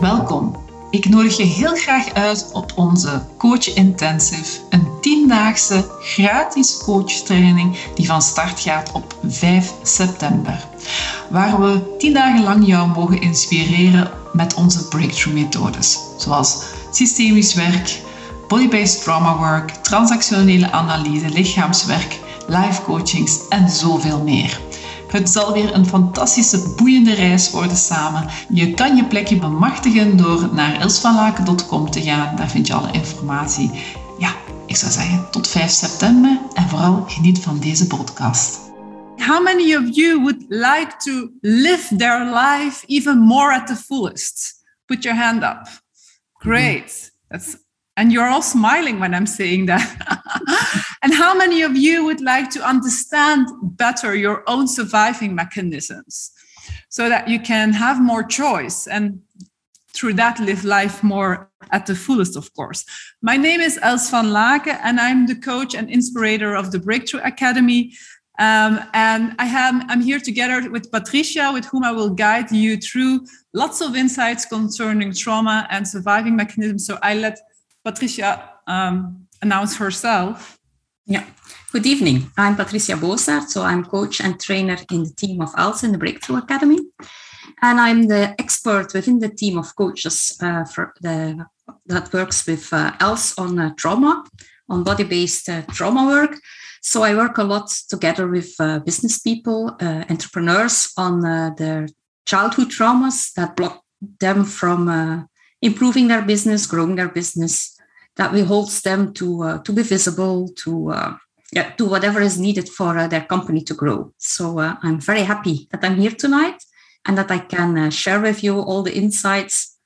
Welkom. Ik nodig je heel graag uit op onze Coach Intensive, een tiendaagse gratis coachtraining die van start gaat op 5 september. Waar we tien dagen lang jou mogen inspireren met onze breakthrough methodes, zoals systemisch werk, body-based trauma work, transactionele analyse, lichaamswerk, life coachings en zoveel meer. Het zal weer een fantastische, boeiende reis worden samen. Je kan je plekje bemachtigen door naar elsvanlaken.com te gaan. Daar vind je alle informatie. Ja, ik zou zeggen tot 5 september en vooral geniet van deze podcast. How many of you would like to live their life even more at the fullest? Put your hand up. Great. That's and you're all smiling when I'm saying that. and how many of you would like to understand better your own surviving mechanisms so that you can have more choice and through that live life more at the fullest, of course. My name is Els van Laken, and I'm the coach and inspirator of the Breakthrough Academy. Um, and I am I'm here together with Patricia, with whom I will guide you through lots of insights concerning trauma and surviving mechanisms. So I let Patricia um, announce herself. Yeah. Good evening. I'm Patricia Bosaert. So I'm coach and trainer in the team of Els in the Breakthrough Academy. And I'm the expert within the team of coaches uh, the, that works with uh, on uh, trauma, on body-based uh, trauma work. So I work a lot together with uh, business people, uh, entrepreneurs on their childhood traumas that block them from improving their business, growing their business, that we hold them to uh, to be visible, to uh, yeah, do whatever is needed for uh, their company to grow. So uh, I'm very happy that I'm here tonight and that I can uh, share with you all the insights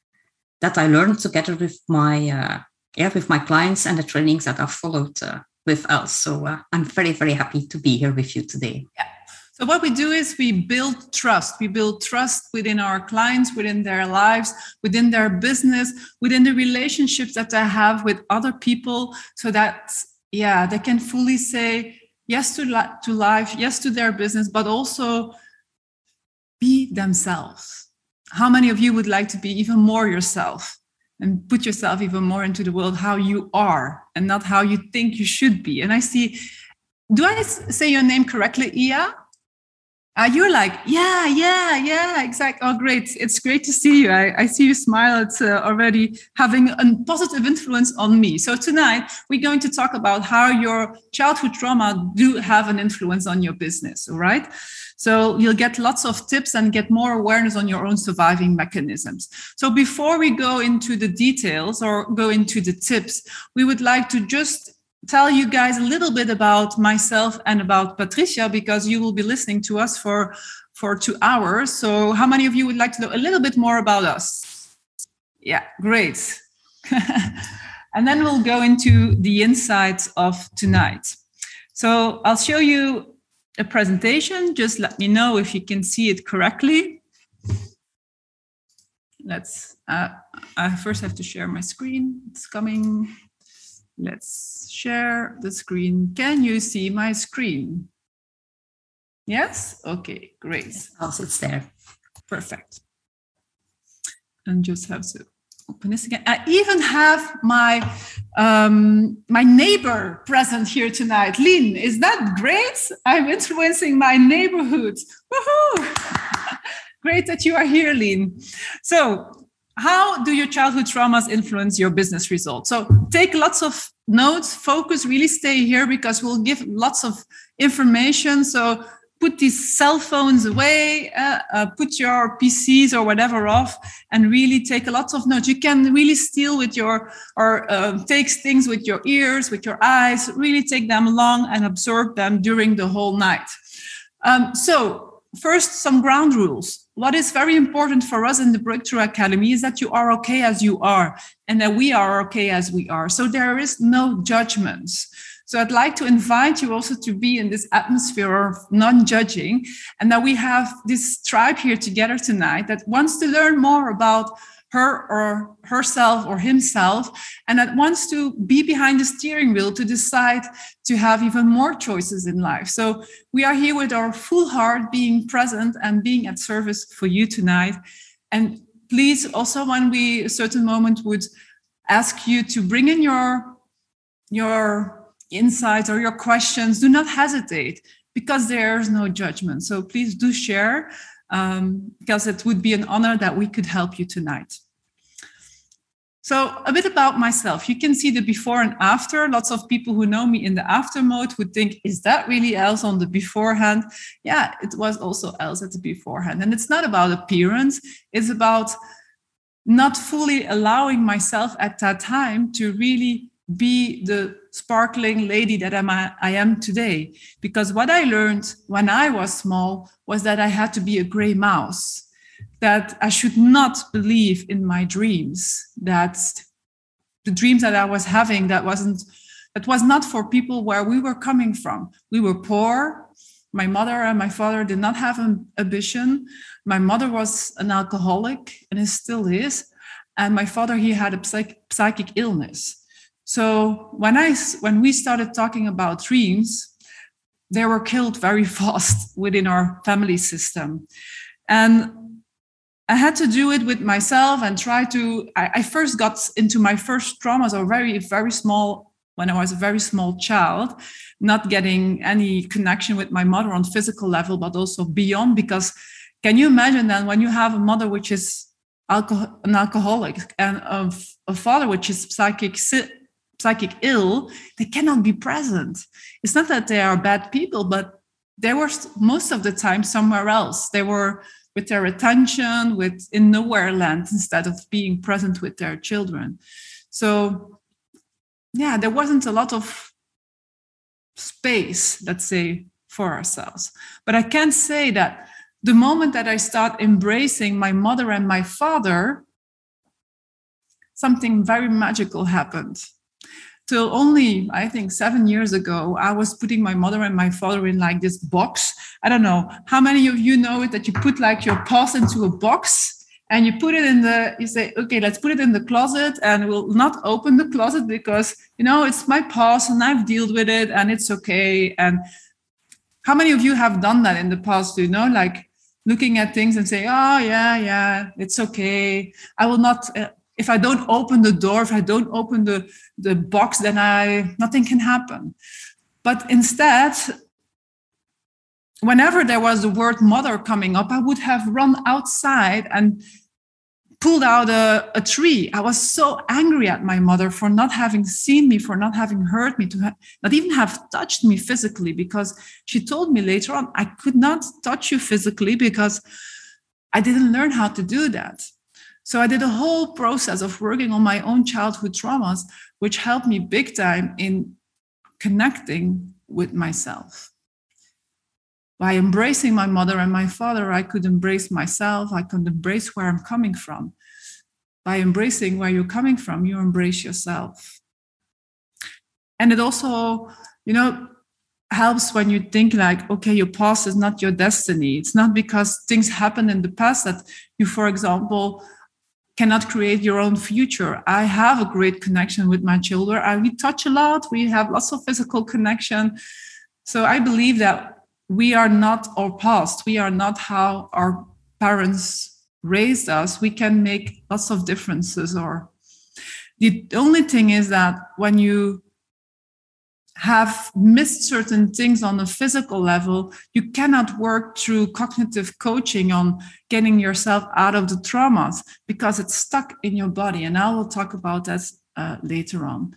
that I learned together with my uh, yeah with my clients and the trainings that I've followed with us. So I'm very very happy to be here with you today. Yeah. So, what we do is we build trust. We build trust within our clients, within their lives, within their business, within the relationships that they have with other people, so that, yeah, they can fully say yes to, li- to life, yes to their business, but also be themselves. How many of you would like to be even more yourself? and put yourself even more into the world how you are and not how you think you should be. And I see, do I say your name correctly, Ia? Uh, you're like, yeah, yeah, yeah, exactly. Oh, great. It's great to see you. I, I see you smile. It's uh, already having a positive influence on me. So tonight we're going to talk about how your childhood trauma do have an influence on your business. All right. So you'll get lots of tips and get more awareness on your own surviving mechanisms. So before we go into the details or go into the tips, we would like to just tell you guys a little bit about myself and about Patricia because you will be listening to us for for two hours. So, how many of you would like to know a little bit more about us? Yeah, great. and then we'll go into the insights of tonight. So, I'll show you a presentation. Just let me know if you can see it correctly. Let's. Uh, I first have to share my screen. It's coming. Let's share the screen. Can you see my screen? Yes? Okay, great. Also, it's there. Perfect. And just have to open this again. I even have my um, my neighbor present here tonight. Lynn, is that great? I'm influencing my neighborhood. Woohoo! great that you are here, Lynn. So how do your childhood traumas influence your business results? So take lots of notes, focus, really stay here because we'll give lots of information. So put these cell phones away, uh, uh, put your PCs or whatever off, and really take a lot of notes. You can really steal with your or uh, take things with your ears, with your eyes. Really take them along and absorb them during the whole night. Um, so first, some ground rules what is very important for us in the Breakthrough Academy is that you are okay as you are and that we are okay as we are. So there is no judgments. So I'd like to invite you also to be in this atmosphere of non judging and that we have this tribe here together tonight that wants to learn more about her or herself or himself and that wants to be behind the steering wheel to decide to have even more choices in life. So we are here with our full heart being present and being at service for you tonight. And please also when we a certain moment would ask you to bring in your your insights or your questions, do not hesitate because there's no judgment. So please do share um, because it would be an honor that we could help you tonight. So, a bit about myself. You can see the before and after. Lots of people who know me in the after mode would think, is that really Els on the beforehand? Yeah, it was also Els at the beforehand. And it's not about appearance, it's about not fully allowing myself at that time to really be the sparkling lady that I'm, I am today. Because what I learned when I was small was that I had to be a gray mouse that I should not believe in my dreams, that the dreams that I was having that wasn't that was not for people where we were coming from. We were poor. My mother and my father did not have an ambition. My mother was an alcoholic and it still is. And my father, he had a psych- psychic illness. So when I when we started talking about dreams, they were killed very fast within our family system. And I had to do it with myself and try to. I, I first got into my first traumas or very, very small when I was a very small child, not getting any connection with my mother on physical level, but also beyond. Because can you imagine that when you have a mother which is alcohol, an alcoholic and a father which is psychic psychic ill, they cannot be present. It's not that they are bad people, but they were most of the time somewhere else. They were with their attention, with in nowhere land instead of being present with their children. So, yeah, there wasn't a lot of space, let's say, for ourselves. But I can say that the moment that I start embracing my mother and my father, something very magical happened till only i think seven years ago i was putting my mother and my father in like this box. I don't know how many of you know it that you put like your past into a box and you put it in the you say okay let's put it in the closet and we'll not open the closet because you know it's my past and i've dealt with it and it's okay. And how many of you have done that in the past you know? Like looking at things and say oh yeah yeah it's okay. I will not uh, if I don't open the door, if I don't open the, the box, then I nothing can happen. But instead, whenever there was the word mother coming up, I would have run outside and pulled out a, a tree. I was so angry at my mother for not having seen me, for not having heard me, to ha- not even have touched me physically, because she told me later on, I could not touch you physically because I didn't learn how to do that. So I did a whole process of working on my own childhood traumas, which helped me big time in connecting with myself. By embracing my mother and my father, I could embrace myself. I could embrace where I'm coming from. By embracing where you're coming from, you embrace yourself. And it also, you know, helps when you think like okay your past is not your destiny it's not because things happened in the past that you for example cannot create your own future. I have a great connection with my children. I, we touch a lot. We have lots of physical connection. So I believe that we are not our past. We are not how our parents raised us. We can make lots of differences. Or the only thing is that when you have missed certain things on a physical level, you cannot work through cognitive coaching on getting yourself out of the traumas because it's stuck in your body. And I will talk about that uh, later on.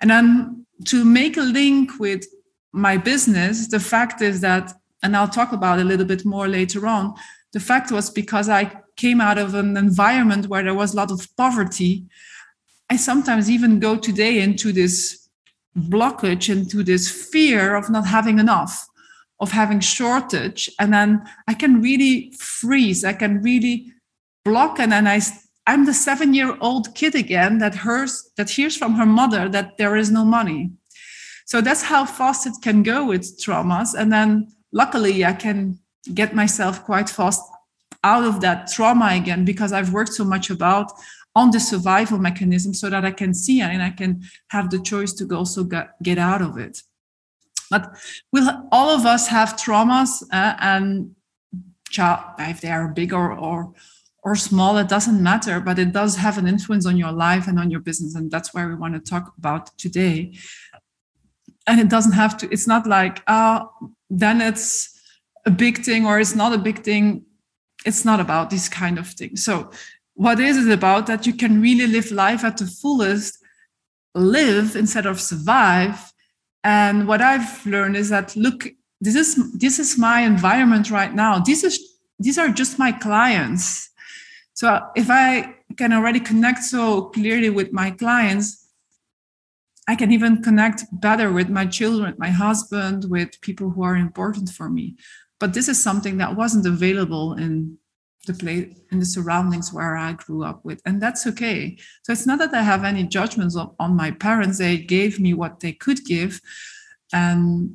And then to make a link with my business, the fact is that, and I'll talk about a little bit more later on, the fact was because I came out of an environment where there was a lot of poverty. I sometimes even go today into this blockage into this fear of not having enough of having shortage. And then i can really freeze. I can really block. And then i i'm the seven year old kid again that hears that hears from her mother that there is no money. So that's how fast it can go with traumas. And then luckily i can get myself quite fast out of that trauma again because i've worked so much about on the survival mechanism so that I can see and I can have the choice to also get, out of it. But will all of us have traumas uh, and child, if they are big or, or small, it doesn't matter, but it does have an influence on your life and on your business. And that's where we want to talk about today. And it doesn't have to, it's not like, ah, then it's a big thing or it's not a big thing. It's not about these kind of things. So, what is it about that you can really live life at the fullest, live instead of survive? And what I've learned is that look, this is this is my environment right now. This is these are just my clients. So if I can already connect so clearly with my clients, I can even connect better with my children, my husband, with people who are important for me. But this is something that wasn't available in the place in the surroundings where I grew up with, and that's okay. So it's not that I have any judgments on, on my parents; they gave me what they could give, and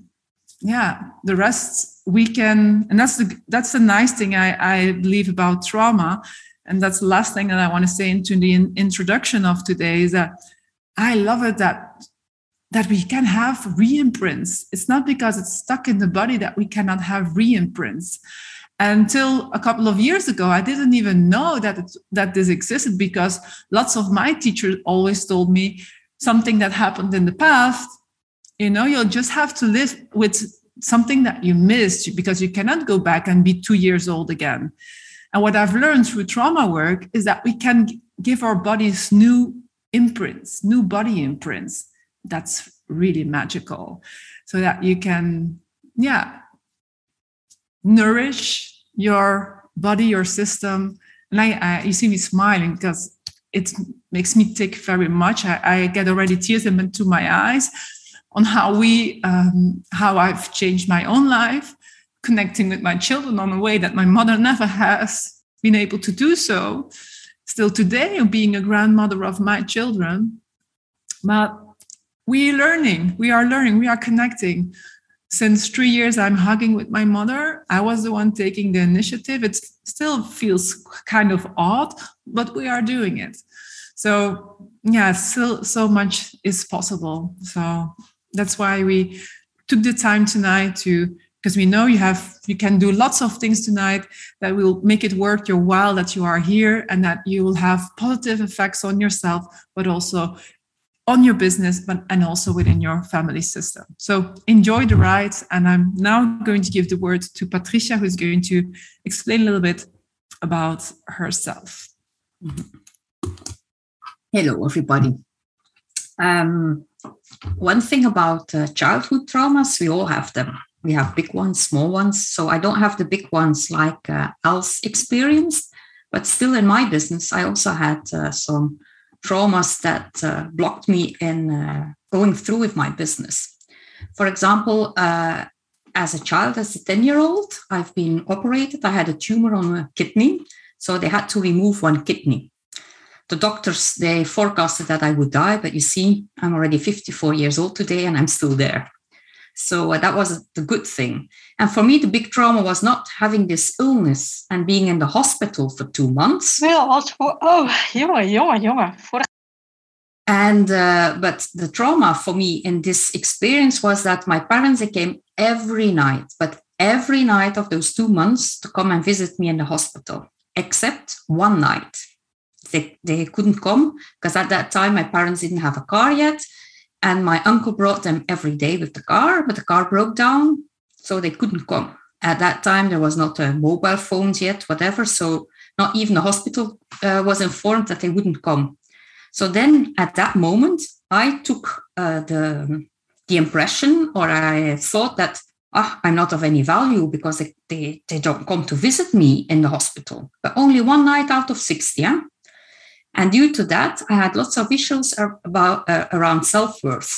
yeah, the rest we can. And that's the that's the nice thing I, I believe about trauma, and that's the last thing that I want to say into the in, introduction of today is that I love it that that we can have re-imprints. It's not because it's stuck in the body that we cannot have re-imprints. Until a couple of years ago, I didn't even know that it, that this existed because lots of my teachers always told me something that happened in the past. You know, you'll just have to live with something that you missed because you cannot go back and be two years old again. And what I've learned through trauma work is that we can give our bodies new imprints, new body imprints. That's really magical. So that you can, yeah, nourish your body, your system. And I, I you see me smiling because it makes me tick very much. I, I get already tears into my eyes on how we, um, how I've changed my own life, connecting with my children on a way that my mother never has been able to do so. Still today, being a grandmother of my children, but we're learning. We are learning. We are connecting since three years i'm hugging with my mother. I was the one taking the initiative. It still feels kind of odd but we are doing it. So yeah still so much is possible. So that's why we took the time tonight to because we know you have you can do lots of things tonight that will make it worth your while that you are here and that you will have positive effects on yourself but also on your business, but and also within your family system. So enjoy the ride. And I'm now going to give the word to Patricia, who's going to explain a little bit about herself. Hello, everybody. Um, one thing about uh, childhood traumas, we all have them. We have big ones, small ones. So I don't have the big ones like uh, Els experienced, but still in my business, I also had uh, some traumas that uh, blocked me in uh, going through with my business. For example, uh, as a child, as a 10 year old, I've been operated. I had a tumor on a kidney, so they had to remove one kidney. The doctors they forecasted that I would die, but you see, I'm already 54 years old today and I'm still there. So that was the good thing. And for me, the big trauma was not having this illness and being in the hospital for two months. Well, also, oh, jongen, jongen, jongen. And uh, but the trauma for me in this experience was that my parents they came every night, but every night of those two months to come and visit me in the hospital, except one night. They, they couldn't come because at that time my parents didn't have a car yet and my uncle brought them every day with the car, but the car broke down, so they couldn't come. At that time, there was not a mobile phones yet, whatever. So not even the hospital uh, was informed that they wouldn't come. So then, at that moment, I took uh, the the impression, or I thought that ah, I'm not of any value because they, they, they don't come to visit me in the hospital. But only one night out of 60. Yeah? And due to that, I had lots of issues about uh, around self-worth,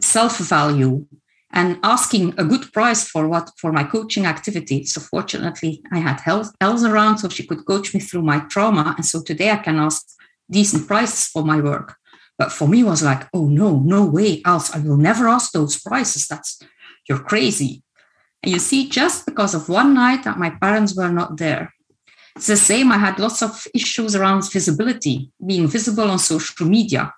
self-value, and asking a good price for what for my coaching activity. So fortunately, I had Els around, so she could coach me through my trauma. And so today I can ask decent prices for my work. But for me, was like, oh no, no way, Els, I will never ask those prices. That's you're crazy. And you see, just because of one night that my parents were not there, it's the same. I had lots of issues around visibility, being visible on social media.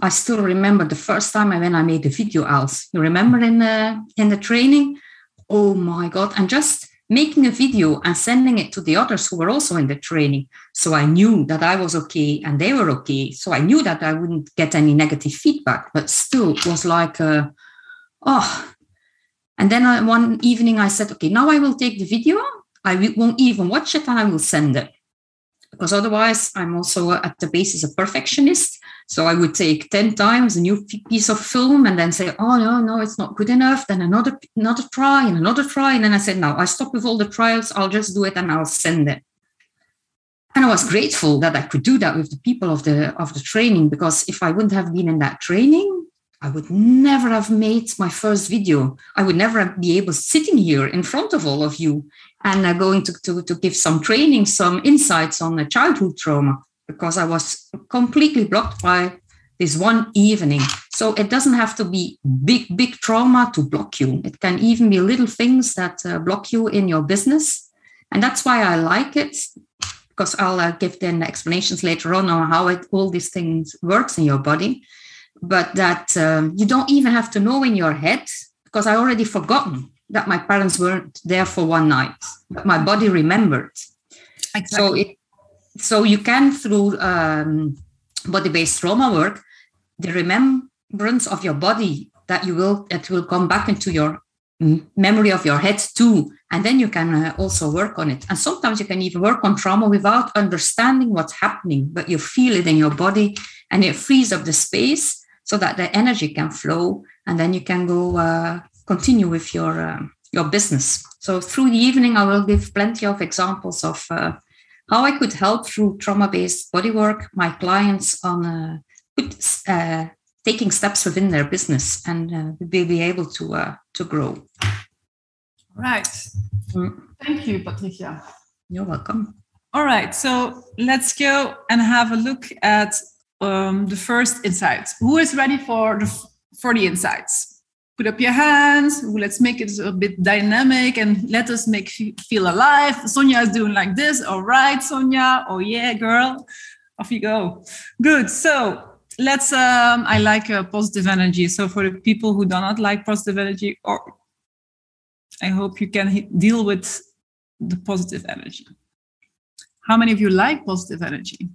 I still remember the first time when I made a video, Els. You remember in the in the training? Oh my god! And just making a video and sending it to the others who were also in the training. So I knew that I was okay and they were okay. So I knew that I wouldn't get any negative feedback, but still it was like, a, oh. And then I, one evening I said, okay, now I will take the video. I won't even watch it and I will send it because otherwise I'm also at the basis a perfectionist. So I would take 10 times a new piece of film and then say, oh, no, no, it's not good enough. Then another, another try and another try. And then I said, no, I stop with all the trials. I'll just do it and I'll send it. And I was grateful that I could do that with the people of the, of the training, because if I wouldn't have been in that training, I would never have made my first video. I would never be able sitting here in front of all of you and uh, going to, to, to give some training, some insights on the childhood trauma, because I was completely blocked by this one evening. So it doesn't have to be big, big trauma to block you. It can even be little things that uh, block you in your business. And that's why I like it, because I'll uh, give then explanations later on on how it, all these things works in your body. But that um, you don't even have to know in your head, because I already forgotten that my parents weren't there for one night, but my body remembered. Exactly. So it, so you can through um, body-based trauma work, the remembrance of your body that you will that will come back into your memory of your head too, and then you can uh, also work on it. And sometimes you can even work on trauma without understanding what's happening, but you feel it in your body, and it frees up the space so that the energy can flow, and then you can go. Uh, continue with your uh, your business. So through the evening, I will give plenty of examples of uh, how I could help through trauma-based bodywork my clients on uh, uh, taking steps within their business and uh, be, be able to uh, to grow. Right. Mm. Thank you, Patricia. You're welcome. All right. So let's go and have a look at um, the first insights. Who is ready for the for the insights? Put up your hands. Let's make it a bit dynamic and let us make feel alive. Sonia is doing like this. All right, Sonia. Oh yeah, girl. Off you go. Good. So let's. Um, I like uh, positive energy. So for the people who do not like positive energy, or I hope you can deal with the positive energy. How many of you like positive energy?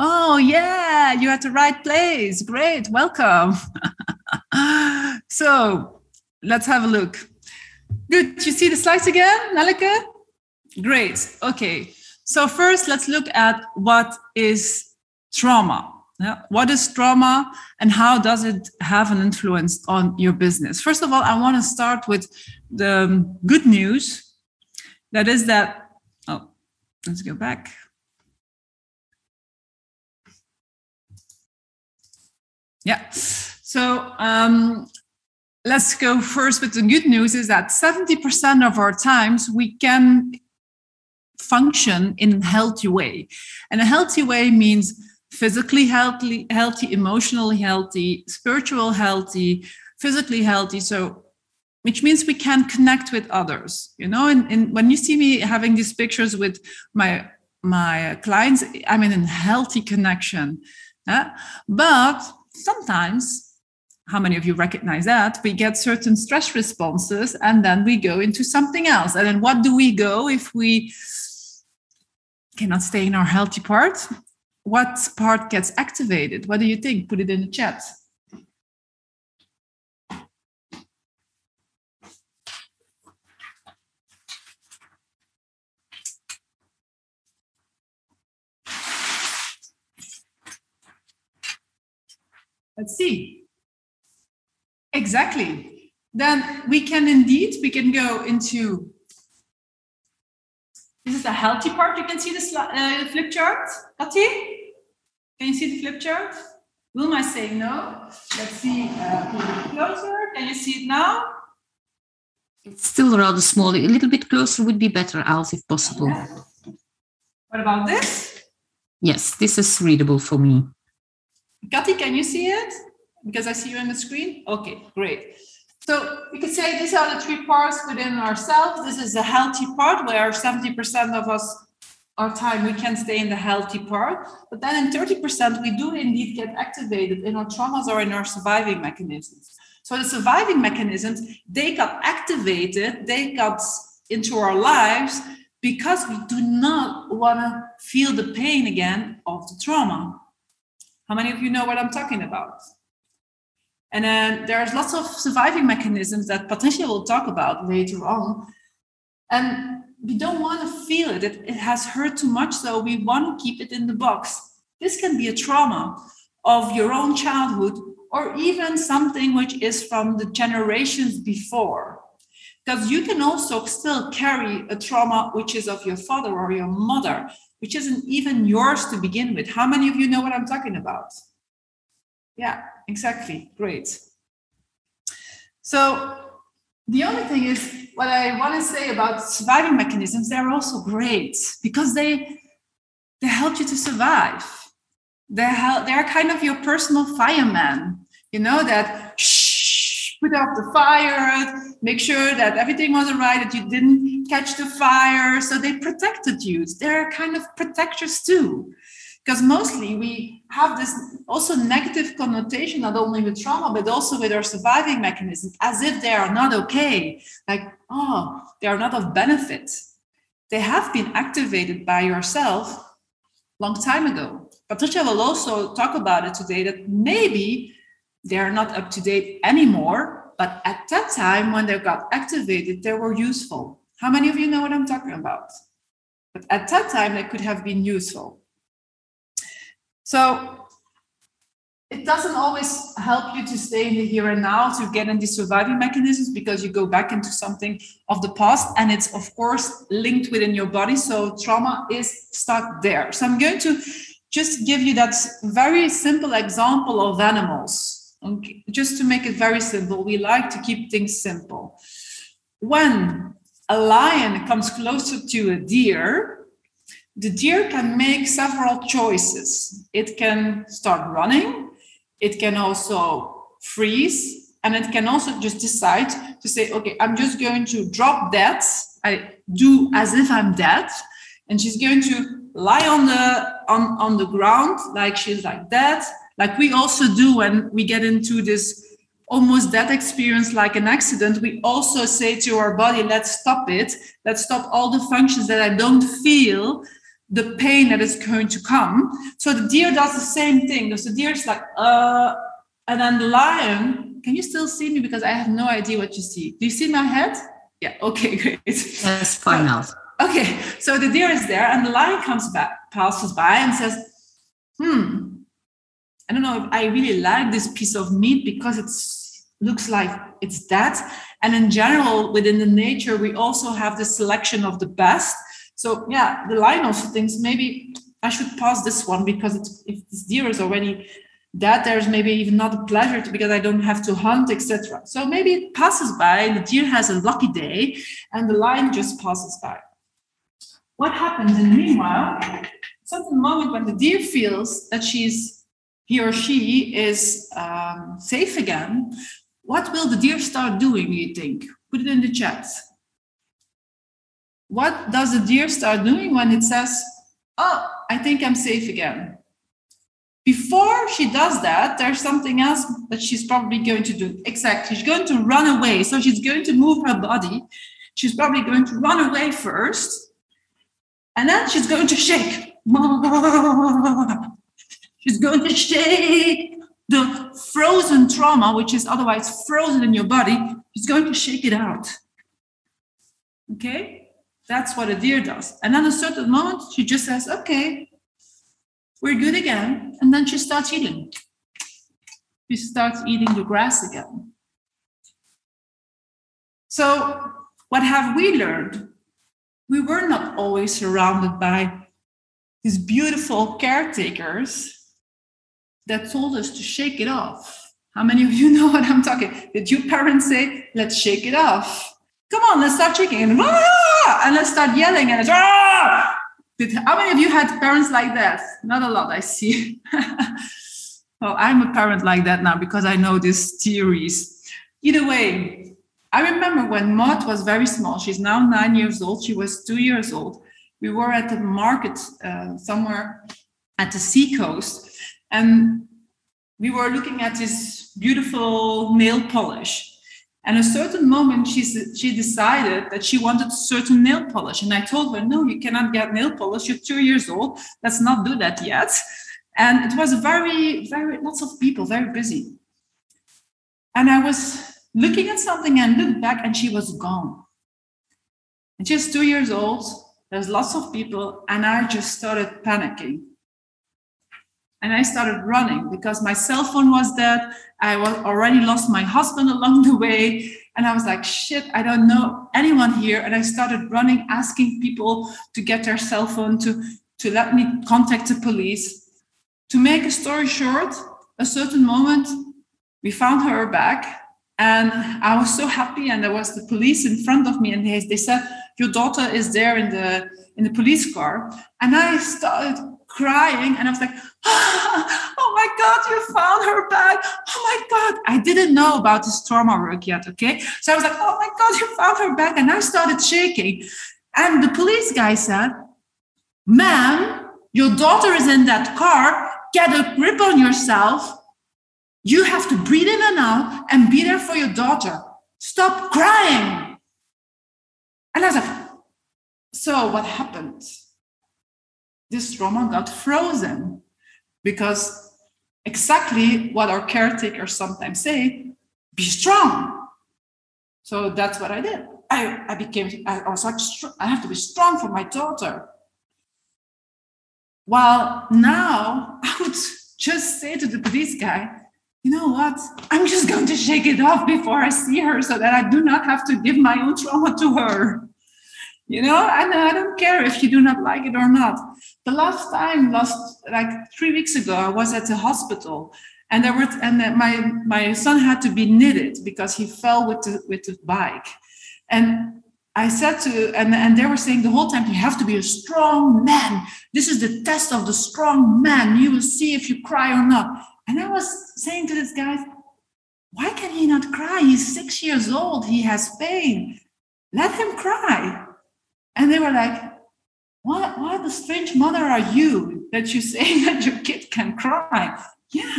Oh, yeah, you're at the right place. Great, welcome. so let's have a look. Good. You see the slides again, Nalika? Great. Okay. So first, let's look at what is trauma. Yeah. What is trauma and how does it have an influence on your business? First of all, I want to start with the good news. That is that, oh, let's go back. Yeah. So um, let's go first with the good news is that 70% of our times we can function in a healthy way. And a healthy way means physically healthy, healthy, emotionally healthy, spiritual healthy, physically healthy. So which means we can connect with others you know and, and when you see me having these pictures with my my clients i'm in a healthy connection but sometimes how many of you recognize that we get certain stress responses and then we go into something else. And then what do we go if we cannot stay in our healthy part? What part gets activated? What do you think? Put it in the chat Let's see. Exactly. Then we can indeed, we can go into, this is the healthy part. You can see the uh, flip chart, Kati? Can you see the flip chart? Wilma is saying no. Let's see, uh, closer. Can you see it now? It's still rather small. A little bit closer would be better, Els, if possible. Yeah. What about this? Yes, this is readable for me. Kathy, can you see it? Because I see you on the screen? Okay, great. So we could say these are the three parts within ourselves. This is a healthy part where 70% of us our time we can stay in the healthy part. But then in 30%, we do indeed get activated in our traumas or in our surviving mechanisms. So the surviving mechanisms, they got activated, they got into our lives because we do not want to feel the pain again of the trauma. How many of you know what I'm talking about? And uh, then there's lots of surviving mechanisms that Patricia will talk about later on. And we don't want to feel it. it. It has hurt too much, so we want to keep it in the box. This can be a trauma of your own childhood or even something which is from the generations before. Because you can also still carry a trauma which is of your father or your mother, which isn't even yours to begin with. How many of you know what I'm talking about? Yeah, exactly. Great. So, the only thing is, what I want to say about surviving mechanisms, they're also great because they they help you to survive. They're, help, they're kind of your personal fireman, you know, that put out the fire, make sure that everything was all right, that you didn't catch the fire. So they protected you. They're kind of protectors too. Because mostly we have this also negative connotation, not only with trauma, but also with our surviving mechanisms, as if they are not okay. Like, oh, they are not of benefit. They have been activated by yourself long time ago. Patricia will also talk about it today that maybe they're not up to date anymore, but at that time when they got activated, they were useful. How many of you know what I'm talking about? But at that time, they could have been useful. So it doesn't always help you to stay in the here and now to get in surviving mechanisms because you go back into something of the past and it's of course linked within your body so trauma is stuck there so i'm going to just give you that very simple example of animals okay? just to make it very simple we like to keep things simple when a lion comes closer to a deer the deer can make several choices it can start running it can also freeze and it can also just decide to say, okay, I'm just going to drop that. I do as if I'm dead. And she's going to lie on the on, on the ground like she's like that, like we also do when we get into this almost that experience like an accident we also say to our body let's stop it let's stop all the functions that i don't feel the pain that is going to come. So the deer does the same thing. So the deer is like, uh, and then the lion, can you still see me? Because I have no idea what you see. Do you see my head? Yeah, okay, great. Yes, fine now. Okay, so the deer is there, and the lion comes back, passes by, and says, Hmm, I don't know if I really like this piece of meat because it looks like it's that. And in general, within the nature, we also have the selection of the best. So yeah, the lion also thinks maybe I should pause this one because it's, if this deer is already dead, there's maybe even not a pleasure to, because I don't have to hunt, etc. So maybe it passes by, the deer has a lucky day, and the lion just passes by. What happens in the meanwhile? Certain moment when the deer feels that she's he or she is um, safe again, what will the deer start doing? You think? Put it in the chat what does the deer start doing when it says, Oh, I think I'm safe again? Before she does that, there's something else that she's probably going to do. Exactly. She's going to run away. So she's going to move her body. She's probably going to run away first. And then she's going to shake. She's going to shake the frozen trauma, which is otherwise frozen in your body. She's going to shake it out. Okay? That's what a deer does. And then a certain moment, she just says, okay, we're good again. And then she starts eating. She starts eating the grass again. So, what have we learned? We were not always surrounded by these beautiful caretakers that told us to shake it off. How many of you know what I'm talking? Did your parents say, let's shake it off? Come on, let's start shaking. And and let's start yelling and ah! how many of you had parents like that? Not a lot, I see. well, I'm a parent like that now because I know these theories. Either way, I remember when Maud was very small. She's now nine years old. She was two years old. We were at the market uh, somewhere at the seacoast, and we were looking at this beautiful nail polish And a certain moment, she, she decided that she wanted certain nail polish. And I told her, no, you cannot get nail polish. You're two years old. Let's not do that yet. And it was very, very, lots of people, very busy. And I was looking at something and looked back and she was gone. And she's two years old. There's lots of people. And I just started panicking. And I started running because my cell phone was dead. I was already lost my husband along the way. And I was like, shit, I don't know anyone here. And I started running, asking people to get their cell phone to, to let me contact the police. To make a story short, a certain moment, we found her back. And I was so happy. And there was the police in front of me. And they, they said, Your daughter is there in the in the police car. And I started crying and I was like, oh my God, you found her back. Oh my God. I didn't know about this trauma work yet. Okay. So I was like, oh my God, you found her back. And I started shaking. And the police guy said, ma'am, your daughter is in that car. Get a grip on yourself. You have to breathe in and out and be there for your daughter. Stop crying. And I was like, so what happened? This trauma got frozen because exactly what our caretakers sometimes say be strong. So that's what i did. I, I became i was like i have to be strong for my daughter. While now i would just say to the police guy you know what? I'm just going to shake it off before i see her so that i do not have to give my own trauma to her you know and i don't care if you do not like it or not. The last time last like three weeks ago i was at the hospital and there were and my my son had to be knitted because he fell with the with the bike. And i said to and and they were saying the whole time you have to be a strong man. This is the test of the strong man. You will see if you cry or not. And i was saying to this guy why can he not cry? He's six years old. He has pain. Let him cry and they were like, what, what a strange mother are you that you say that your kid can cry? Yeah.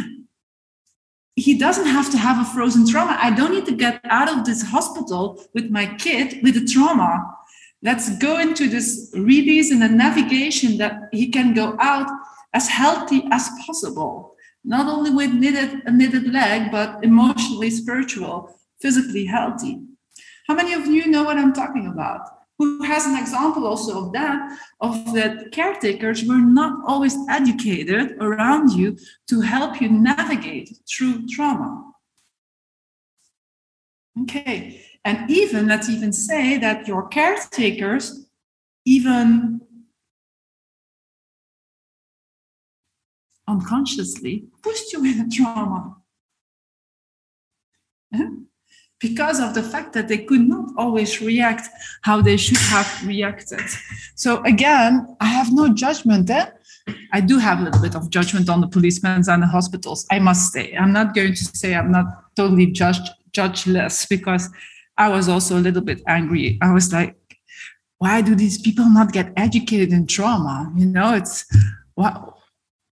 He doesn't have to have a frozen trauma. I don't need to get out of this hospital with my kid with a trauma. Let's go into this release and the navigation that he can go out as healthy as possible, not only with knitted, a knitted leg, but emotionally, spiritual, physically healthy. How many of you know what I'm talking about? Who has an example also of that, of that caretakers were not always educated around you to help you navigate through trauma. Okay, and even let's even say that your caretakers even unconsciously pushed you in a trauma uh-huh. Because of the fact that they could not always react how they should have reacted. So again, I have no judgment there. I do have a little bit of judgment on the policemen and the hospitals. I must say, I'm not going to say I'm not totally judge judgeless because I was also a little bit angry. I was like, why do these people not get educated in trauma? You know, it's why,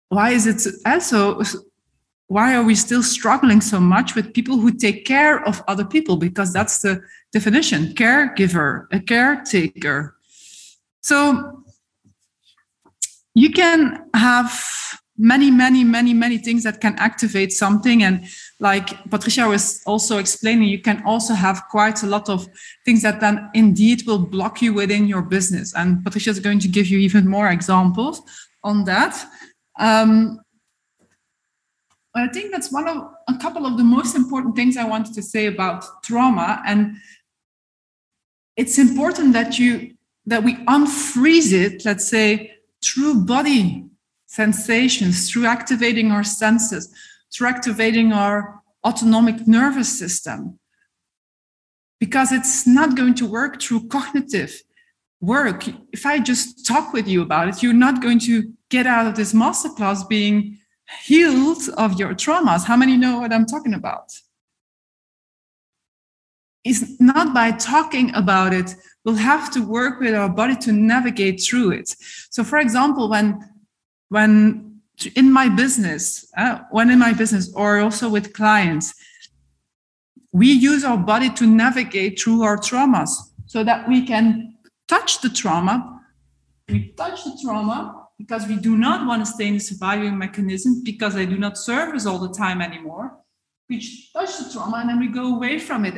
why is it also why are we still struggling so much with people who take care of other people? Because that's the definition caregiver, a caretaker. So you can have many, many, many, many things that can activate something. And like Patricia was also explaining, you can also have quite a lot of things that then indeed will block you within your business. And Patricia is going to give you even more examples on that. Um, I think that's one of a couple of the most important things I wanted to say about trauma. And it's important that you that we unfreeze it, let's say, through body sensations, through activating our senses, through activating our autonomic nervous system. Because it's not going to work through cognitive work. If I just talk with you about it, you're not going to get out of this masterclass being healed of your traumas. How many know what I'm talking about? It's not by talking about it, we'll have to work with our body to navigate through it. So, for example, when when in my business, uh, when in my business, or also with clients, we use our body to navigate through our traumas so that we can touch the trauma. We touch the trauma because we do not want to stay in the surviving mechanism because they do not serve us all the time anymore. We touch the trauma and then we go away from it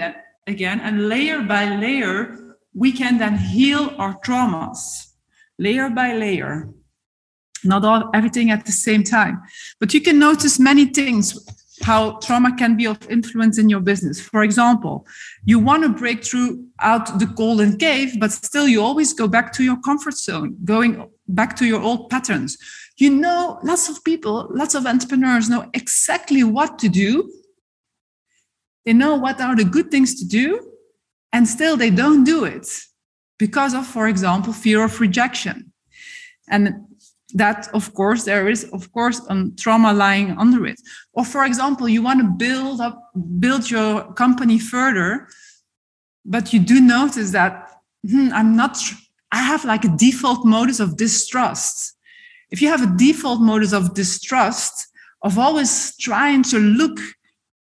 again. And layer by layer, we can then heal our traumas, layer by layer. Not all everything at the same time, but you can notice many things how trauma can be of influence in your business. For example, you want to break through out the golden cave, but still you always go back to your comfort zone, going back to your old patterns. You know, lots of people, lots of entrepreneurs know exactly what to do. They know what are the good things to do, and still they don't do it because of, for example, fear of rejection. And that of course there is of course a trauma lying under it or for example you want to build up build your company further but you do notice that hmm, i'm not i have like a default modus of distrust if you have a default modus of distrust of always trying to look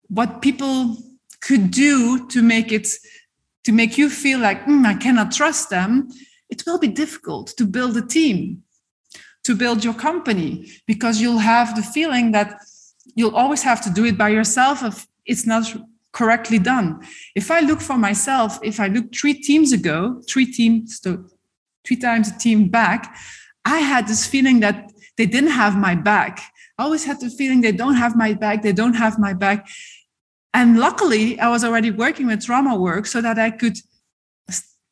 what people could do to make it to make you feel like mm, i cannot trust them it will be difficult to build a team to build your company because you'll have the feeling that you'll always have to do it by yourself if it's not correctly done. If I look for myself, if I look three teams ago, three teams, three times a team back, I had this feeling that they didn't have my back. I always had the feeling they don't have my back, they don't have my back. And luckily, I was already working with trauma work so that I could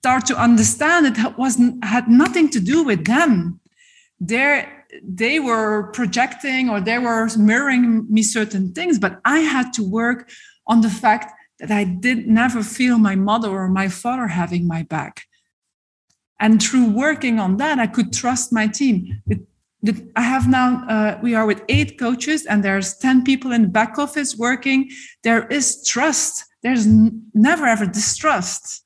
start to understand it wasn't had nothing to do with them there they were projecting or they were mirroring me certain things but i had to work on the fact that i did never feel my mother or my father having my back and through working on that i could trust my team it, I have now, uh, we are with eight coaches and there's 10 people in the back office working. There is trust. There's n- never ever distrust.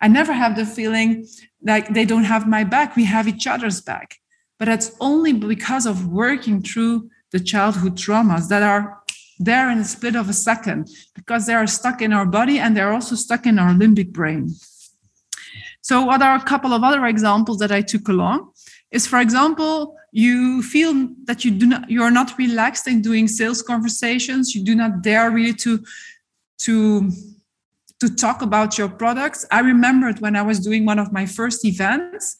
I never have the feeling like they don't have my back. We have each other's back. But it's only because of working through the childhood traumas that are there in a split of a second, because they are stuck in our body and they're also stuck in our limbic brain. So, what are a couple of other examples that I took along? Is, for example, you feel that you do not you are not relaxed in doing sales conversations. You do not dare really to to to talk about your products. I remembered when I was doing one of my first events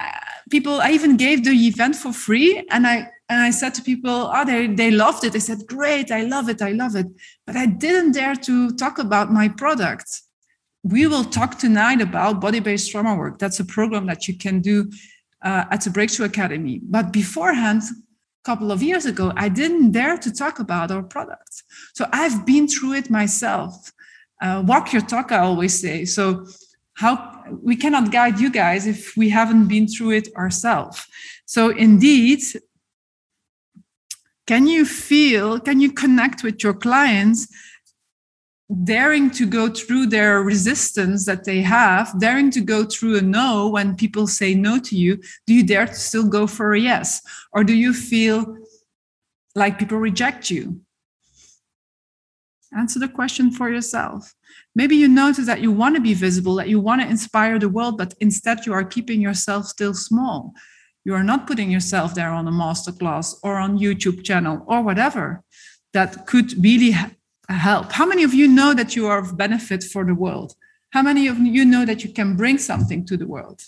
uh, people i even gave the event for free and i and i said to people oh they they loved it they said great i love it i love it but i didn't dare to talk about my product we will talk tonight about body-based trauma work. That's a program that you can do uh, at the breakthrough academy. But beforehand a couple of years ago i didn't dare to talk about our products so i've been through it myself. Uh, walk your talk i always say. So how we cannot guide you guys if we haven't been through it ourselves so indeed can you feel can you connect with your clients daring to go through their resistance that they have daring to go through a no when people say no to you do you dare to still go for a yes? Or do you feel like people reject you? Answer the question for yourself. Maybe you notice that you want to be visible, that you want to inspire the world, but instead you are keeping yourself still small. You are not putting yourself there on a masterclass or on YouTube channel or whatever that could really help. How many of you know that you are of benefit for the world? How many of you know that you can bring something to the world?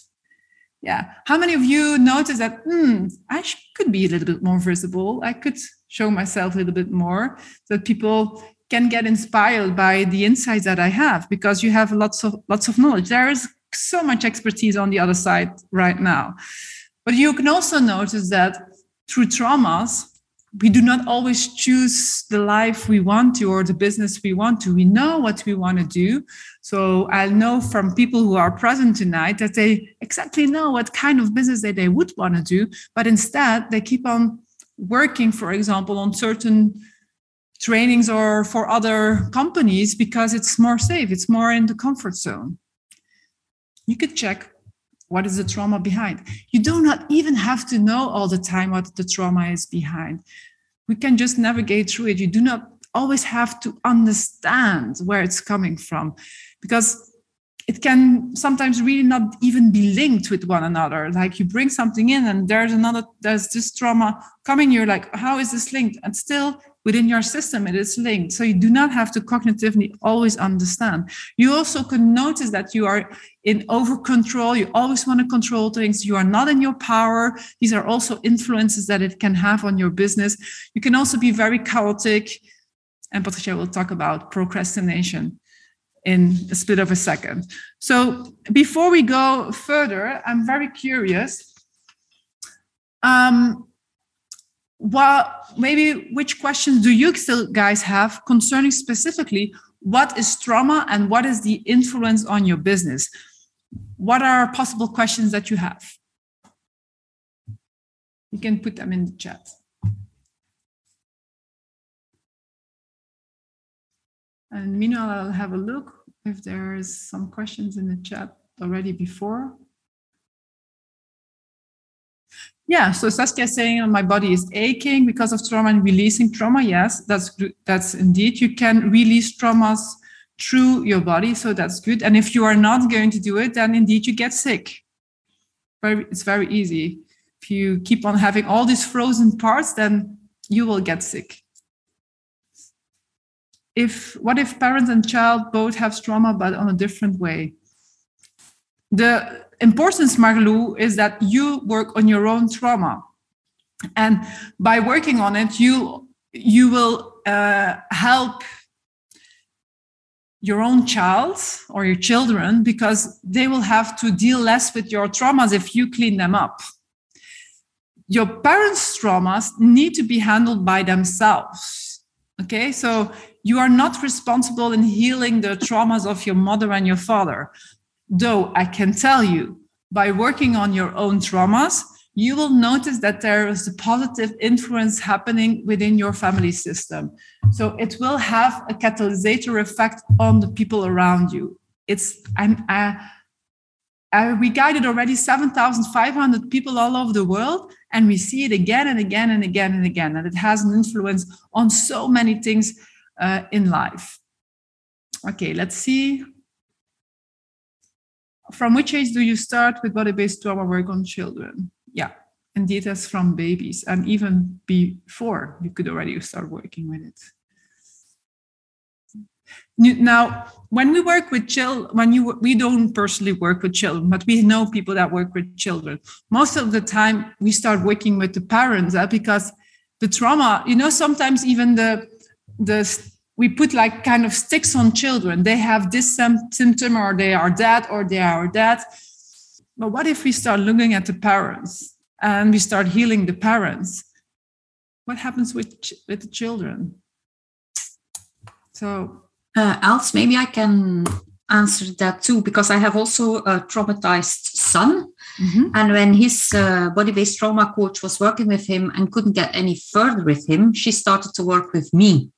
Yeah. How many of you notice that, hmm, I could be a little bit more visible? I could show myself a little bit more so that people can get inspired by the insights that I have because you have lots of lots of knowledge. There is so much expertise on the other side right now. But you can also notice that through traumas, we do not always choose the life we want to or the business we want to. We know what we want to do. So I know from people who are present tonight that they exactly know what kind of business that they would want to do, but instead they keep on working, for example, on certain trainings or for other companies because it's more safe, it's more in the comfort zone. You could check what is the trauma behind. You do not even have to know all the time what the trauma is behind. We can just navigate through it. You do not always have to understand where it's coming from because it can sometimes really not even be linked with one another like you bring something in and there's another there's this trauma coming you're like how is this linked and still within your system it is linked. So you do not have to cognitively always understand. You also can notice that you are in over control you always want to control things. You are not in your power. These are also influences that it can have on your business. You can also be very chaotic. And patricia will talk about procrastination in a split of a second. So before we go further i'm very curious um, well, maybe which questions do you still guys have concerning specifically what is trauma and what is the influence on your business? What are possible questions that you have? You can put them in the chat. And meanwhile, I'll have a look if there is some questions in the chat already before. Yeah, so Saskia saying oh, my body is aching because of trauma and releasing trauma. Yes, that's that's indeed. You can release traumas through your body, so that's good. And if you are not going to do it, then indeed you get sick. Very, it's very easy. If you keep on having all these frozen parts, then you will get sick. If what if parents and child both have trauma but on a different way? The importance, Marlou, is that you work on your own trauma. And by working on it, you, you will uh, help your own child or your children because they will have to deal less with your traumas if you clean them up. Your parents' traumas need to be handled by themselves. Okay, so you are not responsible in healing the traumas of your mother and your father. Though I can tell you, by working on your own traumas, you will notice that there is a positive influence happening within your family system. So it will have a catalysator effect on the people around you. It's I'm I, I, we guided already 7,500 people all over the world, and we see it again and again and again and again. And it has an influence on so many things uh, in life. Okay, let's see from which age do you start with body-based trauma work on children? Yeah, indeed, as from babies, and even before you could already start working with it. Now, when we work with children, when you we don't personally work with children, but we know people that work with children. Most of the time, we start working with the parents uh, because the trauma. You know, sometimes even the the we put like kind of sticks on children. They have this symptom, or they are that, or they are that. But what if we start looking at the parents and we start healing the parents? What happens with with the children? So, uh, Els, maybe I can answer that too because I have also a traumatized son. Mm-hmm. And when his uh, body based trauma coach was working with him and couldn't get any further with him, she started to work with me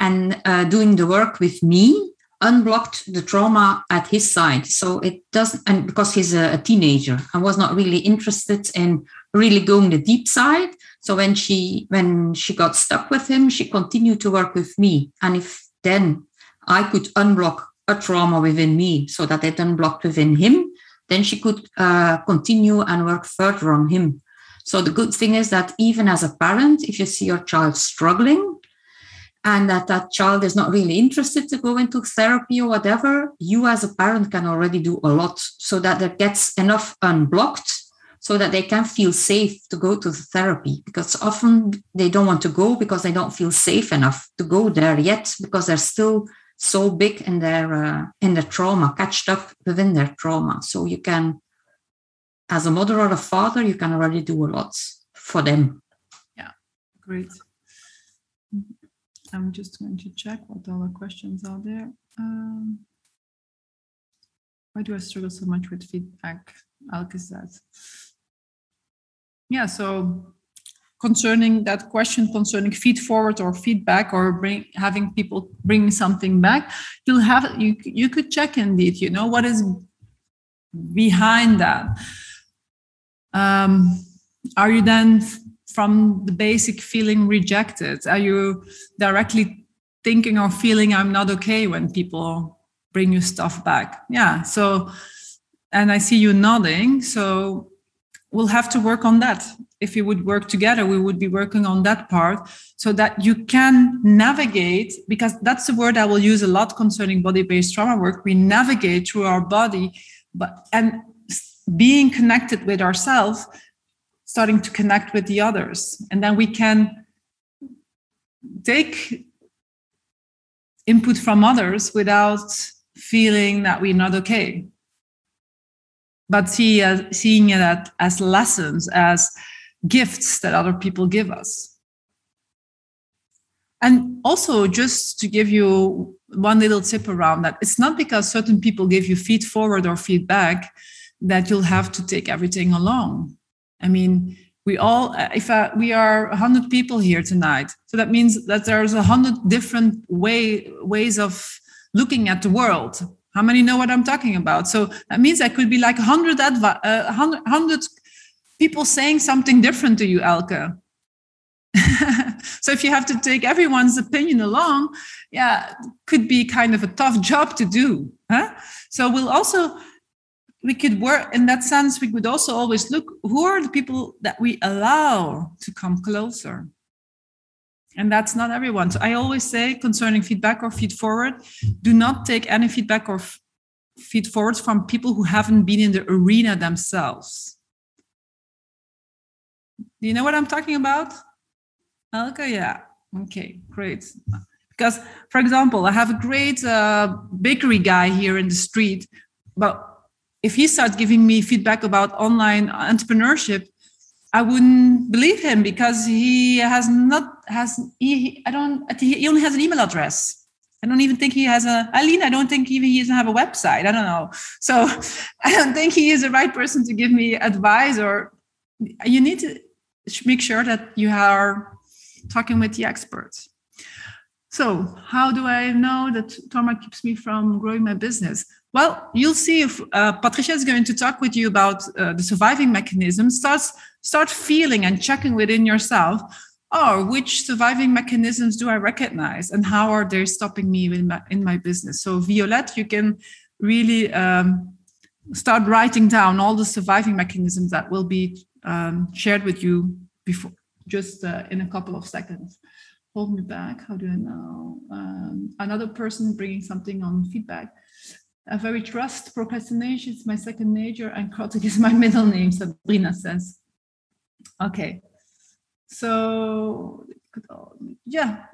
and uh, doing the work with me unblocked the trauma at his side. So it doesn't and because he's a, a teenager i was not really interested in really going the deep side. So when she when she got stuck with him she continued to work with me. And if then i could unblock a trauma within me so that it unblocked within him then she could uh, continue and work further on him. So the good thing is that even as a parent if you see your child struggling and that that child is not really interested to go into therapy or whatever, you as a parent can already do a lot so that it gets enough unblocked so that they can feel safe to go to the therapy. Because often they don't want to go because they don't feel safe enough to go there yet because they're still so big in their uh, in their trauma catched up within their trauma. So you can as a mother or a father you can already do a lot for them. Yeah great I'm just going to check what other questions are there. Um, why do I struggle so much with feedback? Alcazar. Yeah, so concerning that question concerning feed forward or feedback or bring having people bring something back, you'll have you you could check indeed, you know, what is behind that. Um, are you then from the basic feeling rejected? Are you directly thinking or feeling I'm not okay when people bring you stuff back. Yeah. So, and I see you nodding. So we'll have to work on that. If we would work together, we would be working on that part so that you can navigate, because that's the word I will use a lot concerning body based trauma work. We navigate through our body, but and being connected with ourselves, starting to connect with the others. And then we can take input from others without feeling that we're not okay. But see, uh, seeing it as lessons as gifts that other people give us. And also just to give you one little tip around that it's not because certain people give you feed forward or feedback that you'll have to take everything along i mean we all if uh, we are 100 people here tonight so that means that there's a 100 different way ways of looking at the world. How many know what i'm talking about? So that means that could be like 100 advi- uh, 100, 100 people saying something different to you elke. So if you have to take everyone's opinion along yeah could be kind of a tough job to do huh? so we'll also we could work in that sense we could also always look who are the people that we allow to come closer. And that's not everyone. So i always say concerning feedback or feed forward do not take any feedback or feed forward from people who haven't been in the arena themselves. Do you know what i'm talking about? Elke yeah. Okay great. Because for example i have a great uh, bakery guy here in the street but if he starts giving me feedback about online entrepreneurship, I wouldn't believe him because he has not has he, I don't he only has an email address. I don't even think he has a Aline. I don't think even he doesn't have a website. I don't know. So I don't think he is the right person to give me advice. Or you need to make sure that you are talking with the experts. So how do I know that trauma keeps me from growing my business? Well, you'll see if uh, Patricia is going to talk with you about uh, the surviving mechanism. Starts start feeling and checking within yourself. Oh, which surviving mechanisms do I recognize, and how are they stopping me in my, in my business? So, Violette, you can really um, start writing down all the surviving mechanisms that will be um, shared with you before, just uh, in a couple of seconds. Hold me back. How do I know? Um, another person bringing something on feedback a very trust procrastination is my second nature and chaotic is my middle name sabrina says. Okay so yeah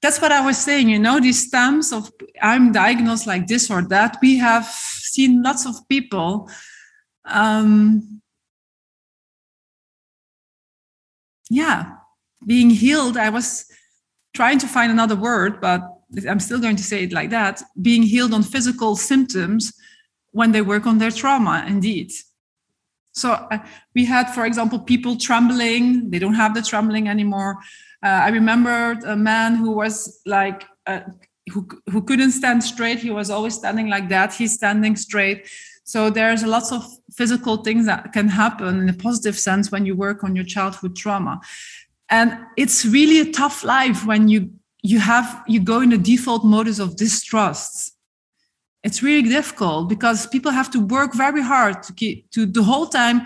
that's what i was saying you know these stamps of i'm diagnosed like this or that. We have seen lots of people um yeah being healed. I was trying to find another word but I'm still going to say it like that, being healed on physical symptoms when they work on their trauma, indeed. So uh, we had, for example, people trembling, they don't have the trembling anymore. Uh, I remember a man who was like, uh, who, who couldn't stand straight. He was always standing like that. He's standing straight. So there's lots of physical things that can happen in a positive sense when you work on your childhood trauma. And it's really a tough life when you you have you go in a default modus of distrust it's really difficult because people have to work very hard to keep to the whole time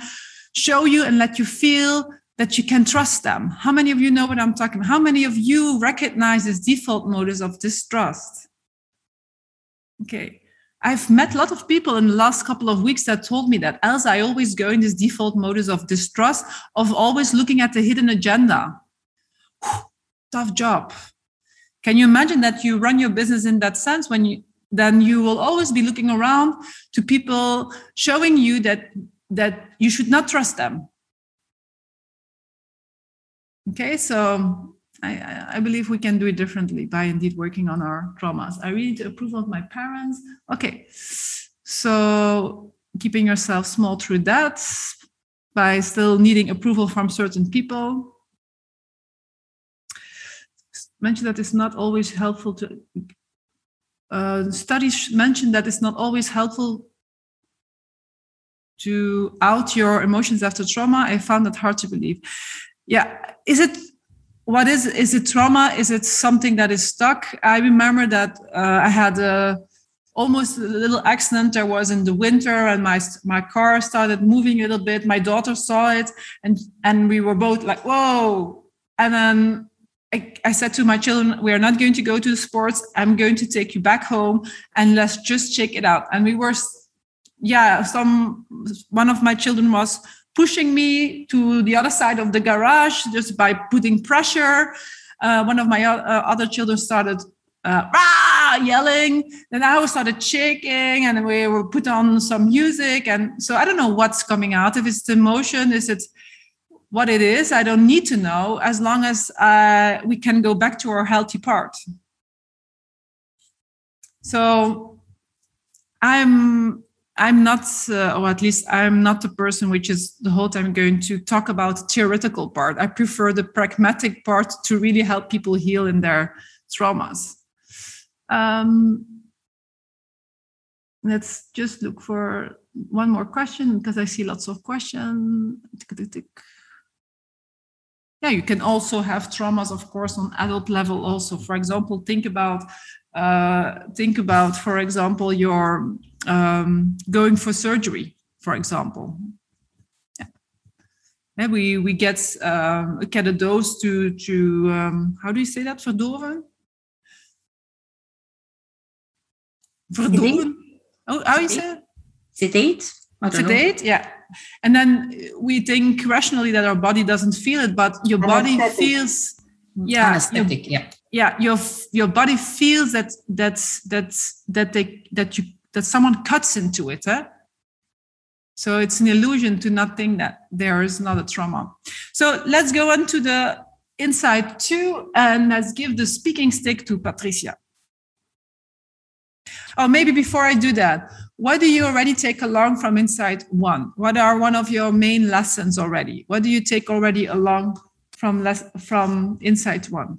show you and let you feel that you can trust them. How many of you know what i'm talking about? How many of you recognize this default modus of distrust? Okay. I've met a lot of people in the last couple of weeks that told me that Els i always go in this default modus of distrust of always looking at the hidden agenda. Tough job can you imagine that you run your business in that sense when you then you will always be looking around to people showing you that that you should not trust them. Okay, so I, I believe we can do it differently by indeed working on our traumas. I really need the approval of my parents. Okay, so keeping yourself small through that by still needing approval from certain people mentioned that it's not always helpful to uh, studies mention that it's not always helpful to out your emotions after trauma. I found that hard to believe. Yeah. Is it what is is it trauma? Is it something that is stuck? I remember that uh, I had a almost a little accident. There was in the winter and my my car started moving a little bit. My daughter saw it and and we were both like whoa. And then I, I, said to my children we are not going to go to the sports i'm going to take you back home and let's just check it out and we were yeah some one of my children was pushing me to the other side of the garage just by putting pressure uh, one of my uh, other children started uh, rah, yelling. Then I started shaking, and we will put on some music. And so I don't know what's coming out. If it's emotion, is it what it is? I don't need to know. As long as uh, we can go back to our healthy part. So I'm I'm not, uh, or at least I'm not the person which is the whole time going to talk about theoretical part. I prefer the pragmatic part to really help people heal in their traumas. Um, let's just look for one more question because I see lots of questions. Yeah, you can also have traumas, of course, on adult level. Also, for example, think about uh, think about, for example, your um, going for surgery, for example. Yeah. we we get um, get a dose to to um, how do you say that verdoven? Verdoven. Oh, how you say? Sedate. Sedate, yeah. And then we think rationally that our body doesn't feel it, but your body feels. Yeah, anesthetic. Your, yeah, yeah. Your your body feels that that's that's that they that you that someone cuts into it. Eh? So it's an illusion to not think that there is not a trauma. So let's go on to the insight two and let's give the speaking stick to Patricia. Oh, maybe before I do that, what do you already take along from Insight One? What are one of your main lessons already? What do you take already along from les- from Insight One?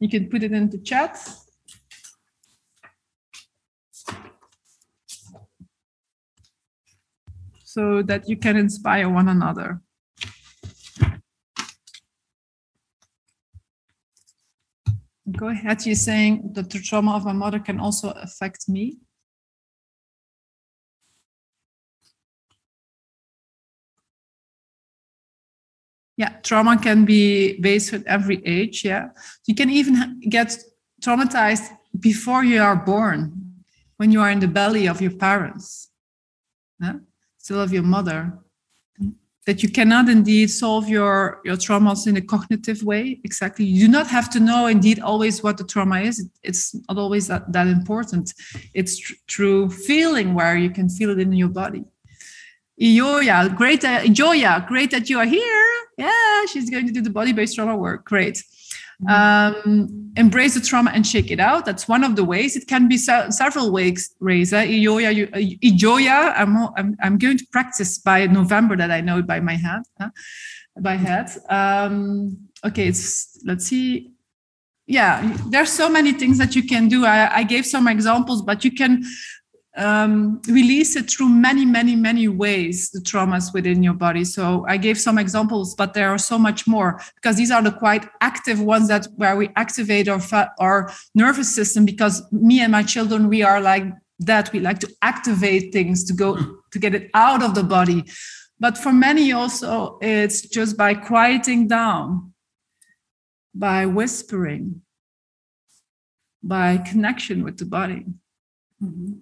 You can put it in the chat. So that you can inspire one another. Go ahead. You're saying that the trauma of my mother can also affect me. Yeah, trauma can be based at every age. Yeah, you can even get traumatized before you are born, when you are in the belly of your parents, yeah? still of your mother that you cannot indeed solve your your traumas in a cognitive way exactly you do not have to know indeed always what the trauma is it's not always that, that important it's tr- through feeling where you can feel it in your body Ioya, great uh, Joya, great that you are here. Yeah, she's going to do the body-based trauma work. Great. Um, embrace the trauma and shake it out. That's one of the ways. It can be se- several ways. Reza, Ijoya, uh. I'm, I'm, I'm going to practice by November that I know it by my head. Huh? By head. Um, okay, it's let's see. Yeah, there's so many things that you can do. I, I gave some examples, but you can um, release it through many, many, many ways, the traumas within your body. So I gave some examples, but there are so much more because these are the quite active ones that where we activate our, our nervous system because me and my children, we are like that. We like to activate things to go to get it out of the body. But for many also, it's just by quieting down, by whispering, by connection with the body. Mm-hmm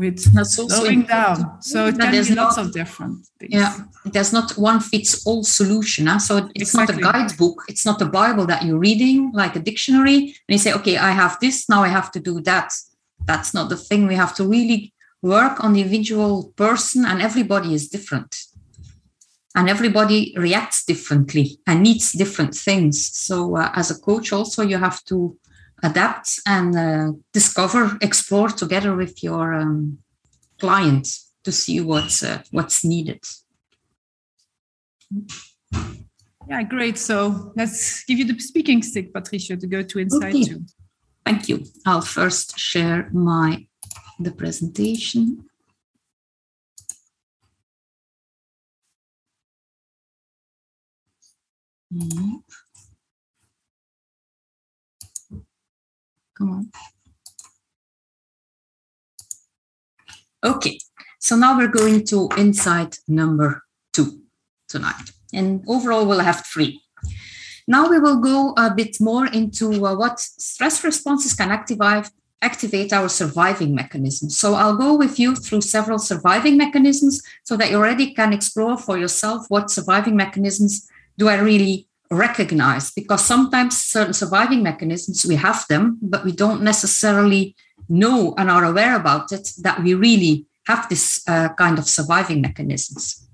with That's slowing down. So it can be lots not, of different things. Yeah, there's not one fits all solution. Huh? So it's exactly. not a guidebook. It's not a Bible that you're reading like a dictionary. And you say, okay, I have this, now I have to do that. That's not the thing. We have to really work on the individual person, and everybody is different. And everybody reacts differently and needs different things. So, uh, as a coach, also, you have to adapt and uh, discover, explore together with your um, client to see what's uh, what's needed. Yeah, great. So let's give you the speaking stick, Patricia, to go to inside okay. Thank you. I'll first share my the presentation. Mm-hmm. Come on. Okay, so now we're going to insight number two tonight. And overall, we'll have three. Now we will go a bit more into uh, what stress responses can activate, activate our surviving mechanisms. So I'll go with you through several surviving mechanisms so that you already can explore for yourself what surviving mechanisms do I really recognize? Because sometimes certain surviving mechanisms, we have them, but we don't necessarily know and are aware about it that we really have this uh, kind of surviving mechanisms.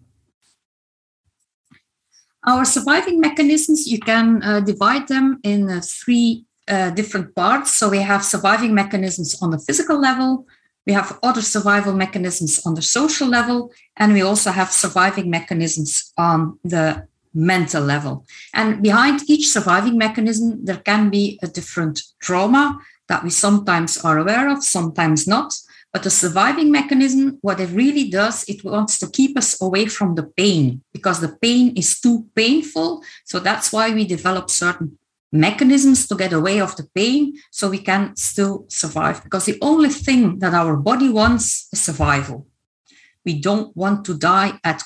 Our surviving mechanisms, you can uh, divide them in uh, three uh, different parts. So we have surviving mechanisms on the physical level, we have other survival mechanisms on the social level, and we also have surviving mechanisms on the mental level. And behind each surviving mechanism, there can be a different trauma that we sometimes are aware of, sometimes not. But the surviving mechanism, what it really does, it wants to keep us away from the pain because the pain is too painful. So that's why we develop certain mechanisms to get away of the pain so we can still survive. Because the only thing that our body wants is survival. We don't want to die at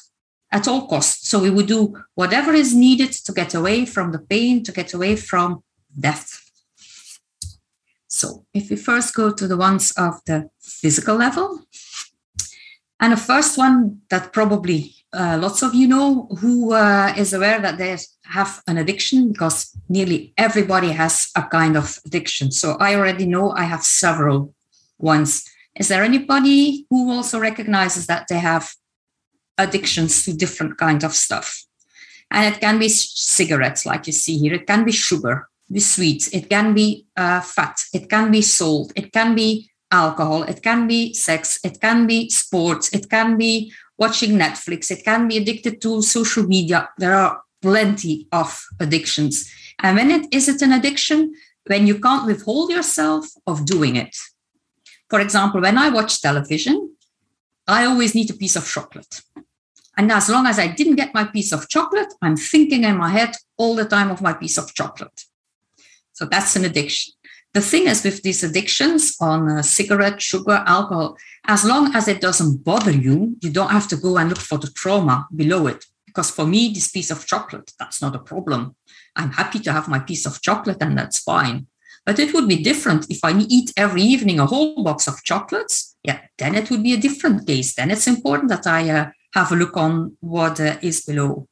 at all costs. So we would do whatever is needed to get away from the pain, to get away from death. So if we first go to the ones of the physical level, and the first one that probably uh, lots of you know who uh, is aware that they have an addiction because nearly everybody has a kind of addiction. So I already know I have several ones. Is there anybody who also recognizes that they have addictions to different kinds of stuff? And it can be cigarettes, like you see here. It can be sugar be sweets, it can be uh, fat, it can be salt, it can be alcohol, it can be sex, it can be sports, it can be watching Netflix, it can be addicted to social media. There are plenty of addictions. And when it is it an addiction? When you can't withhold yourself of doing it. For example, when I watch television, I always need a piece of chocolate. And as long as I didn't get my piece of chocolate, I'm thinking in my head all the time of my piece of chocolate. So that's an addiction. The thing is with these addictions on uh, cigarette, sugar, alcohol, as long as it doesn't bother you, you don't have to go and look for the trauma below it. Because for me, this piece of chocolate, that's not a problem. I'm happy to have my piece of chocolate and that's fine. But it would be different if I eat every evening a whole box of chocolates. Yeah, then it would be a different case. Then it's important that I uh, have a look on what uh, is below.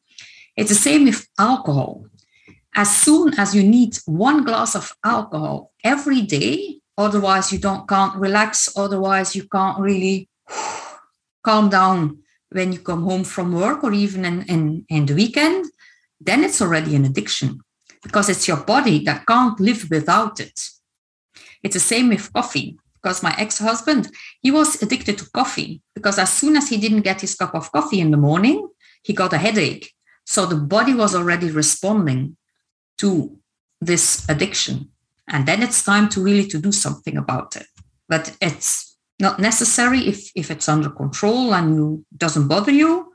It's the same with alcohol as soon as you need one glass of alcohol every day, otherwise you don't can't relax, otherwise you can't really calm down when you come home from work or even in, in, in the weekend, then it's already an addiction because it's your body that can't live without it. It's the same with coffee because my ex-husband, he was addicted to coffee because as soon as he didn't get his cup of coffee in the morning, he got a headache. So the body was already responding to this addiction. And then it's time to really to do something about it. But it's not necessary if if it's under control and you doesn't bother you.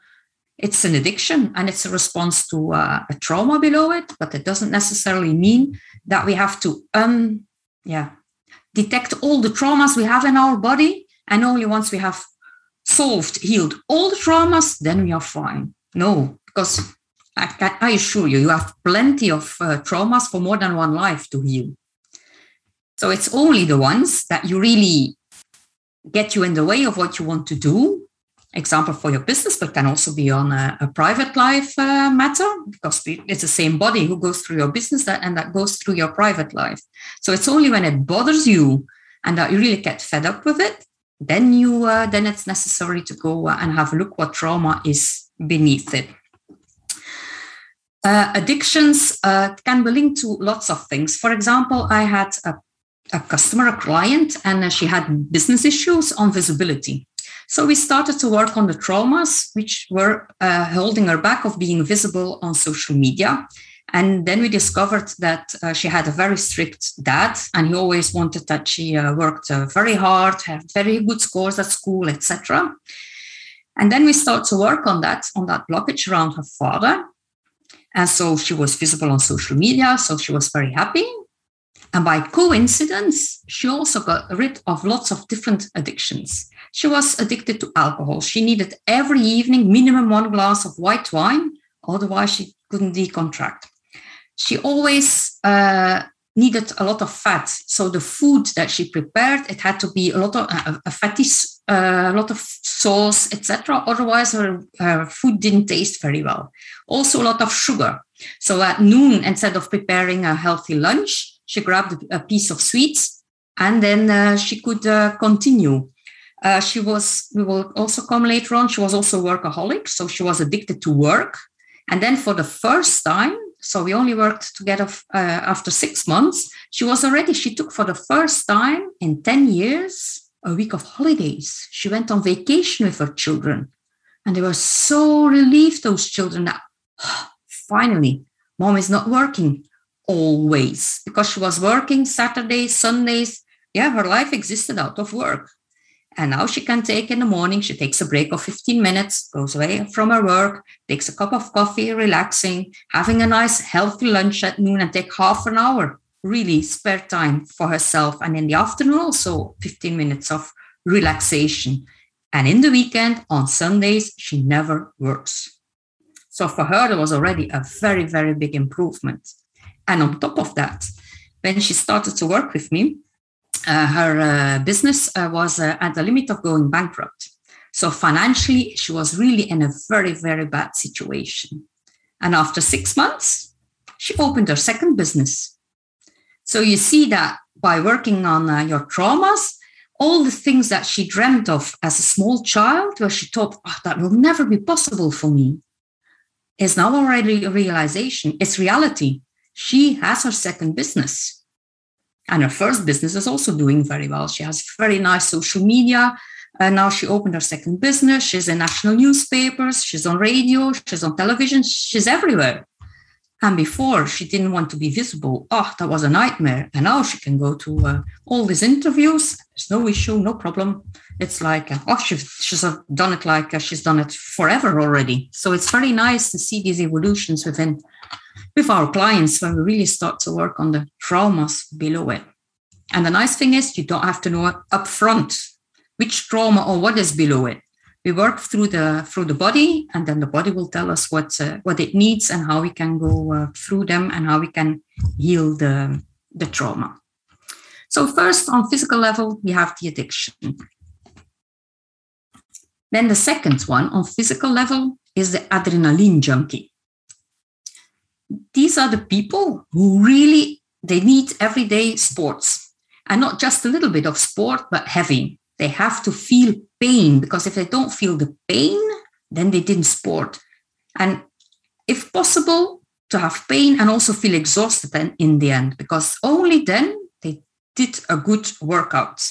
It's an addiction and it's a response to uh, a trauma below it but it doesn't necessarily mean that we have to um yeah detect all the traumas we have in our body and only once we have solved healed all the traumas then we are fine no because I, I assure you, you have plenty of uh, traumas for more than one life to heal. So it's only the ones that you really get you in the way of what you want to do. Example for your business, but can also be on a, a private life uh, matter because it's the same body who goes through your business that, and that goes through your private life. So it's only when it bothers you and that you really get fed up with it, then you uh, then it's necessary to go and have a look what trauma is beneath it. Uh, addictions uh, can be linked to lots of things. For example, I had a, a customer, a client, and uh, she had business issues on visibility. So we started to work on the traumas which were uh, holding her back of being visible on social media. And then we discovered that uh, she had a very strict dad, and he always wanted that she uh, worked very hard, had very good scores at school, etc. And then we start to work on that, on that blockage around her father And so she was visible on social media. So she was very happy. And by coincidence, she also got rid of lots of different addictions. She was addicted to alcohol. She needed every evening minimum one glass of white wine, otherwise, she couldn't decontract. She always uh, needed a lot of fat. So the food that she prepared, it had to be a lot of uh, a fatty, uh, a lot of sauce, etc. Otherwise, her, her food didn't taste very well. Also, a lot of sugar. So at noon, instead of preparing a healthy lunch, she grabbed a piece of sweets and then uh, she could uh, continue. Uh, she was, we will also come later on, she was also workaholic. So she was addicted to work. And then for the first time, so we only worked together uh, after six months, she was already, she took for the first time in 10 years a week of holidays. She went on vacation with her children. And they were so relieved, those children, that oh, finally, mom is not working always because she was working Saturdays, Sundays. Yeah, her life existed out of work. And now she can take in the morning, she takes a break of 15 minutes, goes away from her work, takes a cup of coffee, relaxing, having a nice healthy lunch at noon, and take half an hour, really spare time for herself. And in the afternoon, also 15 minutes of relaxation. And in the weekend, on Sundays, she never works. So for her, there was already a very, very big improvement. And on top of that, when she started to work with me, her uh, business uh, was uh, at the limit of going bankrupt. So financially, she was really in a very, very bad situation. And after six months, she opened her second business. So you see that by working on uh, your traumas, all the things that she dreamt of as a small child, where she thought, oh, that will never be possible for me, is now already a realization. It's reality she has her second business. And her first business is also doing very well. She has very nice social media. And now she opened her second business. She's in national newspapers. She's on radio. She's on television. She's everywhere. And before she didn't want to be visible. Oh, that was a nightmare. And now she can go to uh, all these interviews. There's no issue, no problem. It's like, uh, oh, she's, she's done it like uh, she's done it forever already. So it's very nice to see these evolutions within with our clients when we really start to work on the traumas below it. And the nice thing is you don't have to know upfront which trauma or what is below it. We work through the through the body, and then the body will tell us what uh, what it needs and how we can go uh, through them and how we can heal the the trauma. So first, on physical level, we have the addiction. Then the second one on physical level is the adrenaline junkie these are the people who really they need everyday sports. And not just a little bit of sport but heavy. They have to feel pain because if they don't feel the pain then they didn't sport. And if possible to have pain and also feel exhausted then in the end because only then they did a good workout.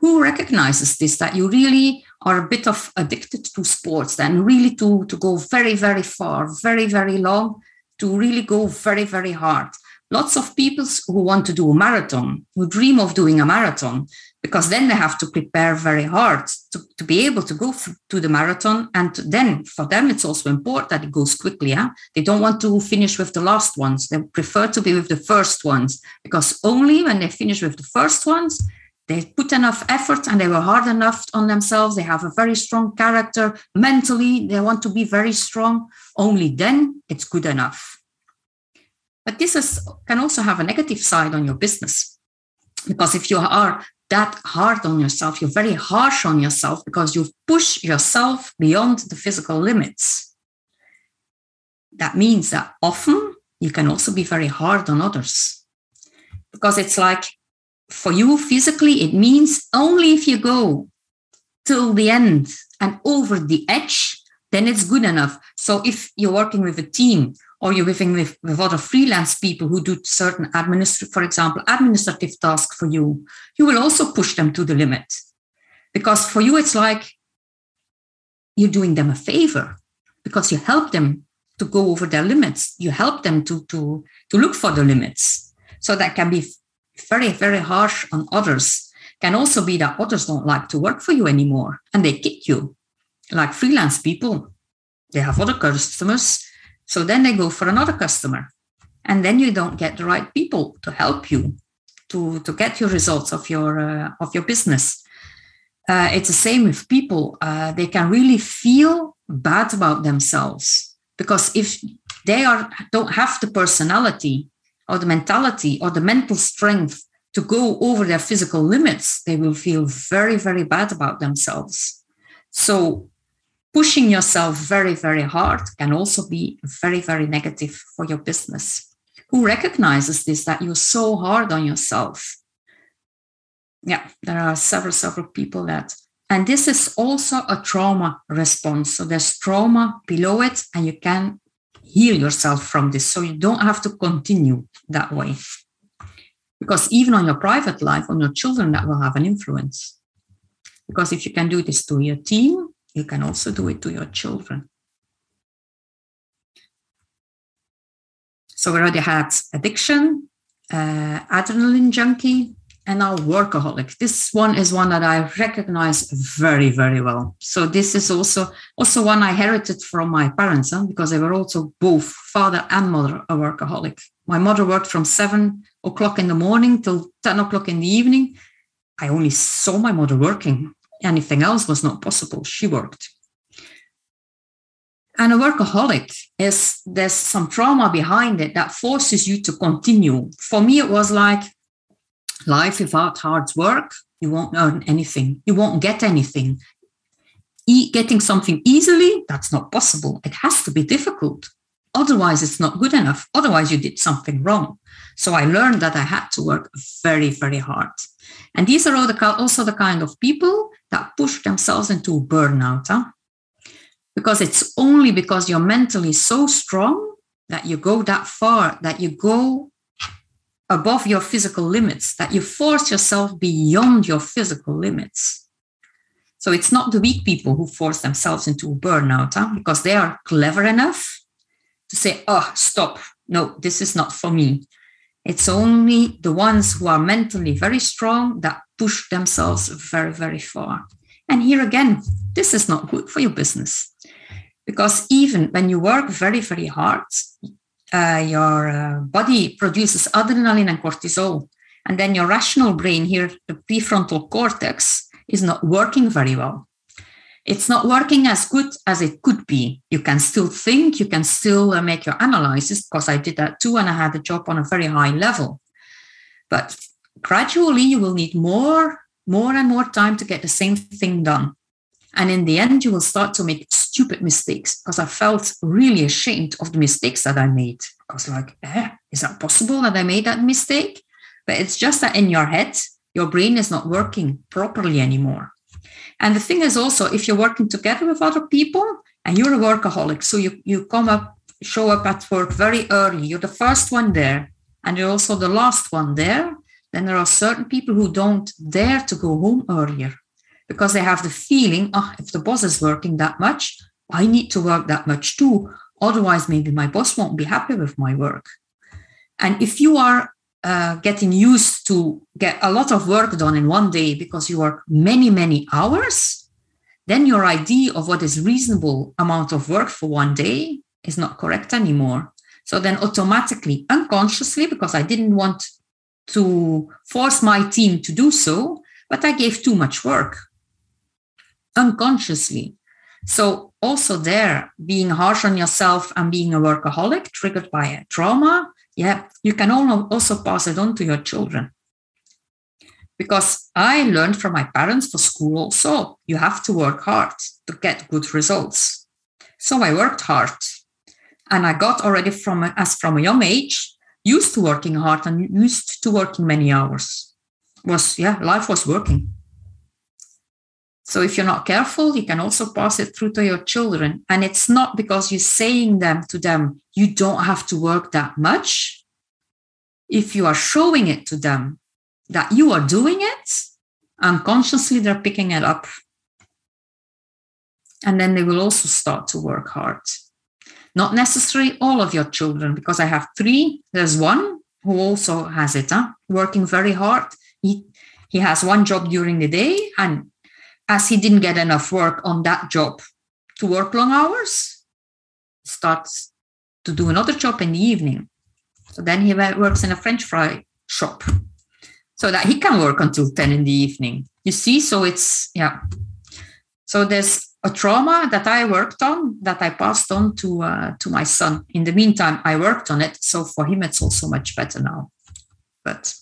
Who recognizes this that you really are a bit of addicted to sports then really to to go very very far very very long to really go very, very hard. Lots of people who want to do a marathon, who dream of doing a marathon, because then they have to prepare very hard to, to be able to go to the marathon. And then for them, it's also important that it goes quickly. Yeah? They don't want to finish with the last ones. They prefer to be with the first ones, because only when they finish with the first ones, they put enough effort and they were hard enough on themselves. They have a very strong character. Mentally, they want to be very strong. Only then it's good enough. But this is, can also have a negative side on your business. Because if you are that hard on yourself, you're very harsh on yourself because you push yourself beyond the physical limits. That means that often you can also be very hard on others. Because it's like for you physically, it means only if you go till the end and over the edge, then it's good enough. So if you're working with a team or you're working with, with other freelance people who do certain administrative, for example, administrative tasks for you, you will also push them to the limit. Because for you, it's like you're doing them a favor because you help them to go over their limits. You help them to, to, to look for the limits. So that can be very, very harsh on others can also be that others don't like to work for you anymore and they kick you. Like freelance people, they have other customers So then they go for another customer. And then you don't get the right people to help you to, to get your results of your uh, of your business. Uh, it's the same with people. Uh, they can really feel bad about themselves because if they are don't have the personality or the mentality or the mental strength to go over their physical limits, they will feel very, very bad about themselves. So pushing yourself very, very hard can also be very, very negative for your business. Who recognizes this that you're so hard on yourself? Yeah, there are several, several people that. And this is also a trauma response. So there's trauma below it, and you can heal yourself from this. So you don't have to continue that way. Because even on your private life, on your children, that will have an influence. Because if you can do this to your team, you can also do it to your children. So we already had addiction, uh, adrenaline junkie, and now workaholic. This one is one that I recognize very, very well. So this is also also one I inherited from my parents, huh? because they were also both father and mother a workaholic. My mother worked from seven o'clock in the morning till 10 o'clock in the evening. I only saw my mother working. Anything else was not possible. She worked. And a workaholic is there's some trauma behind it that forces you to continue. For me, it was like life without hard work, you won't earn anything, you won't get anything. E- getting something easily, that's not possible. It has to be difficult. Otherwise, it's not good enough. Otherwise, you did something wrong. So I learned that I had to work very, very hard. And these are the, also the kind of people that push themselves into burnout. Huh? because it's only because you're mentally so strong that you go that far, that you go above your physical limits, that you force yourself beyond your physical limits. So it's not the weak people who force themselves into burnout huh? because they are clever enough to say, oh, stop. No, this is not for me. It's only the ones who are mentally very strong that push themselves very, very far. And here again, this is not good for your business. Because even when you work very, very hard, uh, your uh, body produces adrenaline and cortisol. And then your rational brain here, the prefrontal cortex, is not working very well. It's not working as good as it could be. You can still think, you can still uh, make your analysis, because I did that too, and I had a job on a very high level. But gradually, you will need more more and more time to get the same thing done. And in the end, you will start to make stupid mistakes because I felt really ashamed of the mistakes that I made. Was like, eh, is that possible that I made that mistake? But it's just that in your head, your brain is not working properly anymore. And the thing is also, if you're working together with other people and you're a workaholic, so you, you come up, show up at work very early, you're the first one there, and you're also the last one there, then there are certain people who don't dare to go home earlier because they have the feeling, oh, if the boss is working that much, I need to work that much too. Otherwise, maybe my boss won't be happy with my work. And if you are uh, getting used to get a lot of work done in one day because you work many, many hours, then your idea of what is reasonable amount of work for one day is not correct anymore. So then automatically, unconsciously, because I didn't want to force my team to do so, but I gave too much work unconsciously. So, also there, being harsh on yourself and being a workaholic triggered by a trauma, yeah, you can also pass it on to your children. Because I learned from my parents for school also, you have to work hard to get good results. So I worked hard and I got already from as from a young age used to working hard and used to working many hours. Was yeah, life was working. So if you're not careful, you can also pass it through to your children. And it's not because you're saying them to them, you don't have to work that much. If you are showing it to them that you are doing it, unconsciously they're picking it up. And then they will also start to work hard. Not necessarily all of your children, because I have three. There's one who also has it, huh? working very hard. He, he has one job during the day, and as he didn't get enough work on that job to work long hours, starts to do another job in the evening. So then he works in a French fry shop so that he can work until 10 in the evening. You see, so it's, yeah. So there's a trauma that I worked on that I passed on to uh, to my son. In the meantime, I worked on it, so for him it's also much better now. But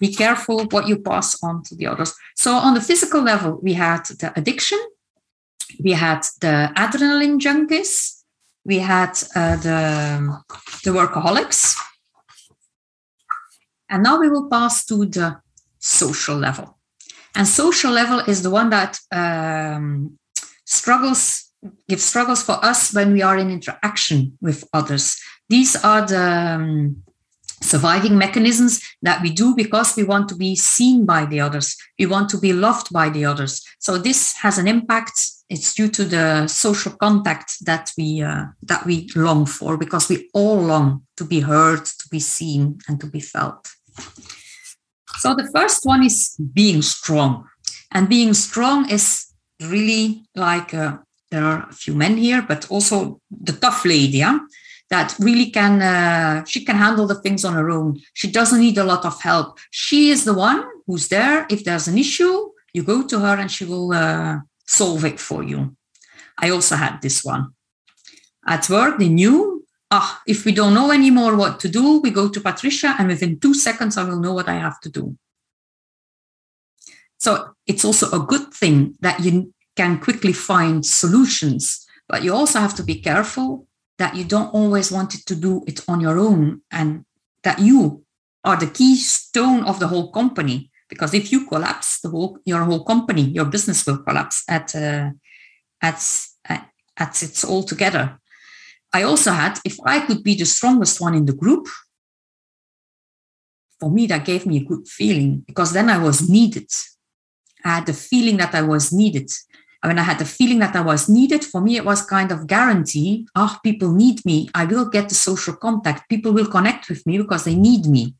be careful what you pass on to the others. So on the physical level, we had the addiction, we had the adrenaline junkies, we had uh, the the workaholics, and now we will pass to the social level. And social level is the one that um, struggles give struggles for us when we are in interaction with others these are the um, surviving mechanisms that we do because we want to be seen by the others. We want to be loved by the others. So this has an impact. It's due to the social contact that we uh, that we long for because we all long to be heard to be seen and to be felt. So the first one is being strong. And being strong is really like uh, there are a few men here, but also the tough lady, yeah? That really can uh, she can handle the things on her own. She doesn't need a lot of help. She is the one who's there. If there's an issue, you go to her and she will uh, solve it for you. I also had this one. At work, they knew, ah, if we don't know anymore what to do, we go to Patricia, and within two seconds, I will know what I have to do. So it's also a good thing that you can quickly find solutions, but you also have to be careful that you don't always want it to do it on your own and that you are the keystone of the whole company. Because if you collapse, the whole your whole company, your business will collapse at uh, at at its all together. I also had if I could be the strongest one in the group, for me that gave me a good feeling because then I was needed I had the feeling that I was needed. When I had the feeling that I was needed, for me, it was kind of guarantee. Oh, people need me. I will get the social contact. People will connect with me because they need me.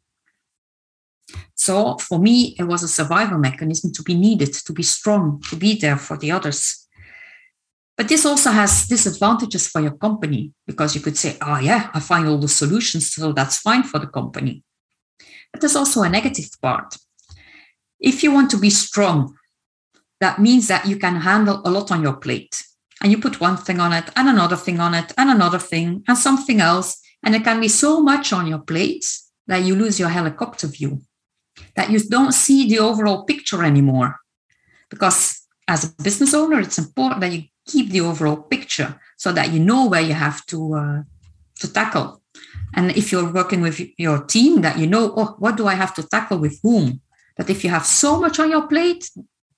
So for me, it was a survival mechanism to be needed, to be strong, to be there for the others. But this also has disadvantages for your company because you could say, oh, yeah, I find all the solutions, so that's fine for the company. But there's also a negative part. If you want to be strong, that means that you can handle a lot on your plate. And you put one thing on it, and another thing on it, and another thing, and something else. And it can be so much on your plate that you lose your helicopter view, that you don't see the overall picture anymore. Because as a business owner, it's important that you keep the overall picture so that you know where you have to uh, to tackle. And if you're working with your team, that you know, oh, what do I have to tackle with whom? But if you have so much on your plate,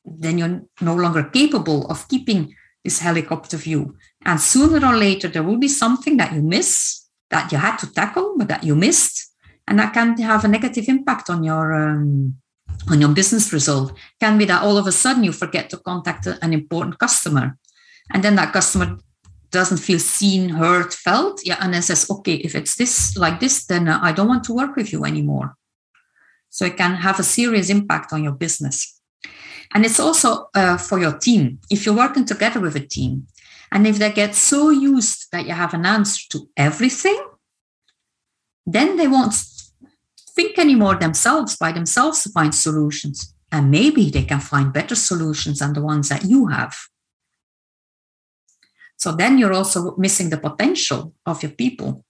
then you're no longer capable of keeping this helicopter view. And sooner or later, there will be something that you miss that you had to tackle, but that you missed. And that can have a negative impact on your um, on your business result. Can be that all of a sudden you forget to contact an important customer, and then that customer doesn't feel seen, heard, felt. Yeah, and then says, "Okay, if it's this like this, then uh, I don't want to work with you anymore." So it can have a serious impact on your business. And it's also uh, for your team. If you're working together with a team, and if they get so used that you have an answer to everything, then they won't think anymore themselves by themselves to find solutions. And maybe they can find better solutions than the ones that you have. So then you're also missing the potential of your people.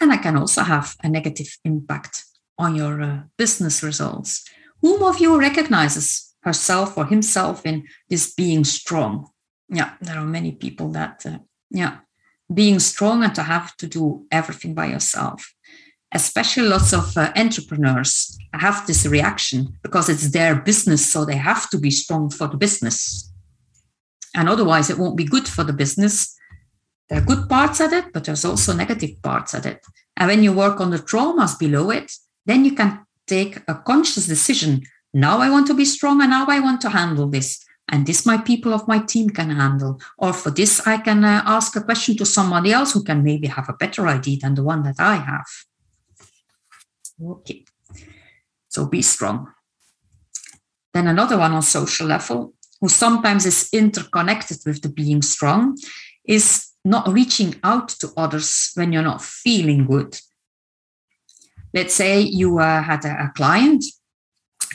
And that can also have a negative impact on your uh, business results. Whom of you recognizes herself or himself in this being strong? Yeah, there are many people that, uh, yeah, being strong and to have to do everything by yourself. Especially lots of uh, entrepreneurs have this reaction because it's their business, so they have to be strong for the business. And otherwise, it won't be good for the business. There are good parts at it, but there's also negative parts at it. And when you work on the traumas below it, then you can take a conscious decision. Now I want to be strong and now I want to handle this. And this my people of my team can handle. Or for this, I can uh, ask a question to somebody else who can maybe have a better idea than the one that I have. Okay. So be strong. Then another one on social level, who sometimes is interconnected with the being strong, is not reaching out to others when you're not feeling good. Let's say you uh, had a, a, client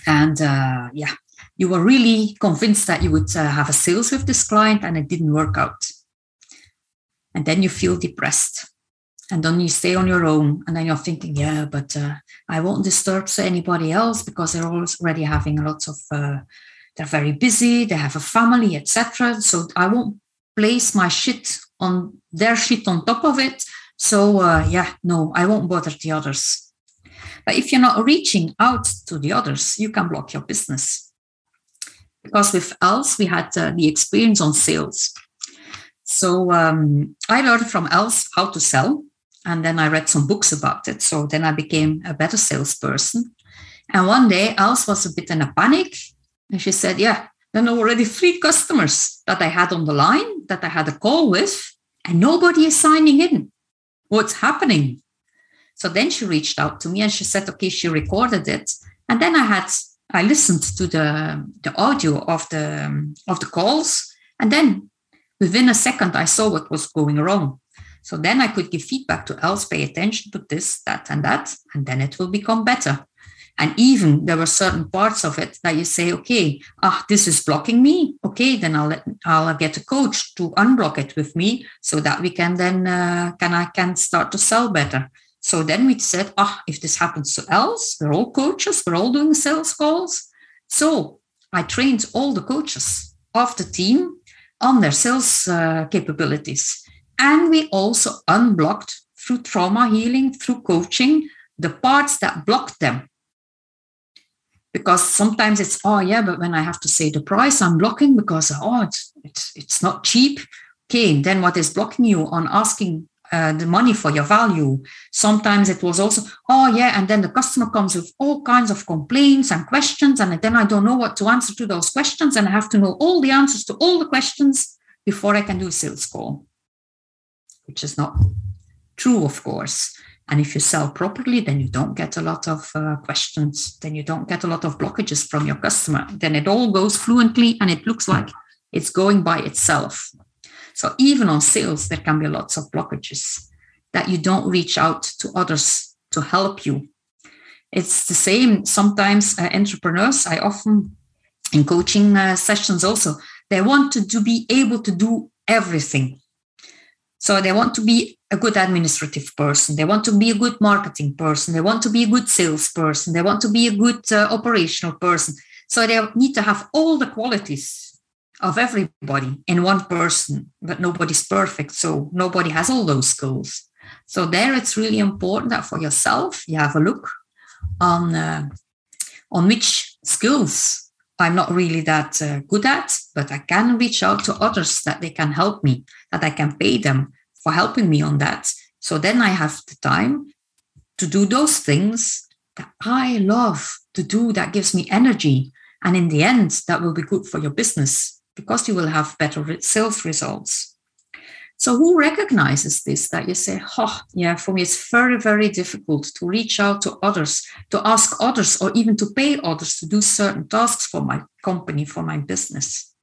and uh, yeah, you were really convinced that you would uh, have a sales with this client and it didn't work out. And then you feel depressed. And then you stay on your own. And then you're thinking, yeah, but uh, I won't disturb anybody else because they're already having lots of, uh, they're very busy, they have a family, etc. So I won't place my shit on their shit on top of it. So uh, yeah, no, I won't bother the others. But if you're not reaching out to the others, you can block your business. Because with Els, we had uh, the experience on sales. So um, I learned from Els how to sell, and then I read some books about it. So then I became a better salesperson. And one day, Els was a bit in a panic, and she said, "Yeah, then already three customers that I had on the line that I had a call with, and nobody is signing in. What's happening? So then she reached out to me and she said, okay, she recorded it. And then I had, I listened to the, the audio of the, of the calls. And then within a second, I saw what was going wrong. So then I could give feedback to Els, pay attention to this, that, and that, and then it will become better. And even there were certain parts of it that you say, okay, ah, this is blocking me. Okay, then I'll let, I'll get a coach to unblock it with me so that we can then uh, can I can start to sell better. So then we said, ah, if this happens to Els, we're all coaches, we're all doing sales calls. So I trained all the coaches of the team on their sales uh, capabilities. And we also unblocked through trauma healing, through coaching, the parts that blocked them because sometimes it's oh yeah but when i have to say the price i'm blocking because oh it's it's, it's not cheap okay then what is blocking you on asking the money for your value sometimes it was also oh yeah and then the customer comes with all kinds of complaints and questions and then i don't know what to answer to those questions and i have to know all the answers to all the questions before i can do a sales call which is not true of course and if you sell properly, then you don't get a lot of uh, questions. Then you don't get a lot of blockages from your customer. Then it all goes fluently and it looks like it's going by itself. So even on sales, there can be lots of blockages that you don't reach out to others to help you. It's the same. Sometimes uh, entrepreneurs, I often in coaching uh, sessions also, they want to, to be able to do everything. So they want to be a good administrative person. They want to be a good marketing person. They want to be a good salesperson. They want to be a good uh, operational person. So they need to have all the qualities of everybody in one person, but nobody's perfect. So nobody has all those skills. So there it's really important that for yourself, you have a look on, uh, on which skills I'm not really that uh, good at, but I can reach out to others that they can help me, that I can pay them for helping me on that. So then I have the time to do those things that I love to do, that gives me energy. And in the end, that will be good for your business because you will have better sales results. So, who recognizes this that you say, oh, yeah, for me, it's very, very difficult to reach out to others, to ask others, or even to pay others to do certain tasks for my company, for my business?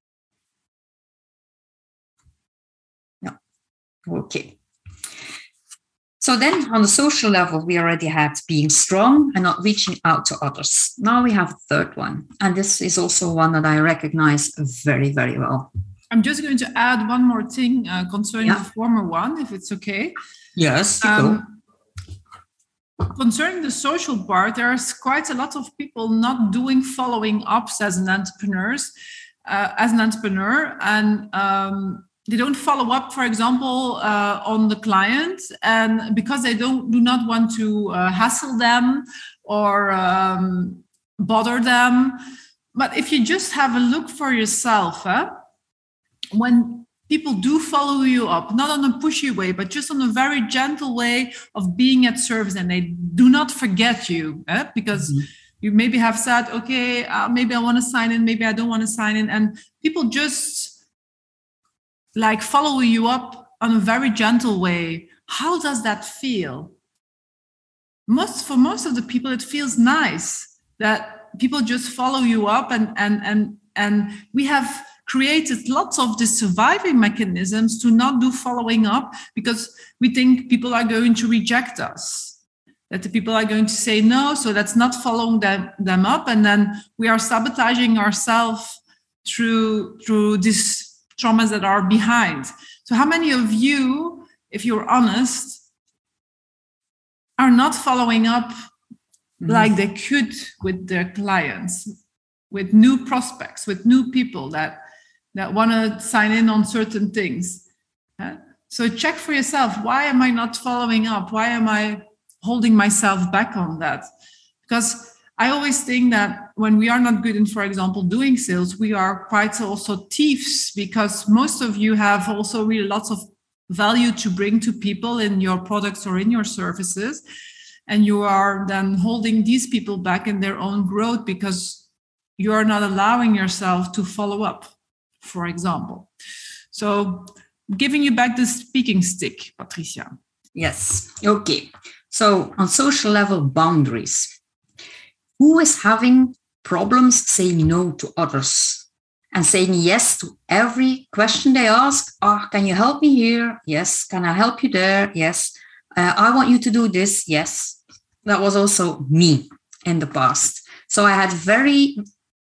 No. Okay. So then on the social level, we already had being strong and not reaching out to others. Now we have a third one. And this is also one that I recognize very, very well. I'm just going to add one more thing uh, concerning yeah. the former one, if it's okay. Yes. Um, concerning the social part, there's quite a lot of people not doing following ups as an entrepreneurs, uh, as an entrepreneur, and um, they don't follow up, for example, uh, on the client, and because they don't do not want to uh, hassle them or um, bother them. But if you just have a look for yourself, eh? when people do follow you up, not on a pushy way, but just on a very gentle way of being at service, and they do not forget you, eh? because mm-hmm. you maybe have said, okay, uh, maybe I want to sign in, maybe I don't want to sign in, and people just like follow you up on a very gentle way. How does that feel? Most for most of the people, it feels nice that people just follow you up and and and and we have created lots of the surviving mechanisms to not do following up because we think people are going to reject us that the people are going to say no so that's not following them, them up and then we are sabotaging ourselves through through these traumas that are behind. So how many of you if you're honest are not following up mm-hmm. like they could with their clients with new prospects with new people that that want to sign in on certain things? So check for yourself why am i not following up? Why am i holding myself back on that? Because I always think that when we are not good in, for example, doing sales, we are quite also thieves because most of you have also really lots of value to bring to people in your products or in your services. And you are then holding these people back in their own growth because you are not allowing yourself to follow up, for example. So, giving you back the speaking stick, Patricia. Yes. Okay. So, on social level, boundaries. Who is having problems saying no to others and saying yes to every question they ask? Oh, can you help me here? Yes. Can I help you there? Yes. Uh, I want you to do this. Yes. That was also me in the past. So I had very,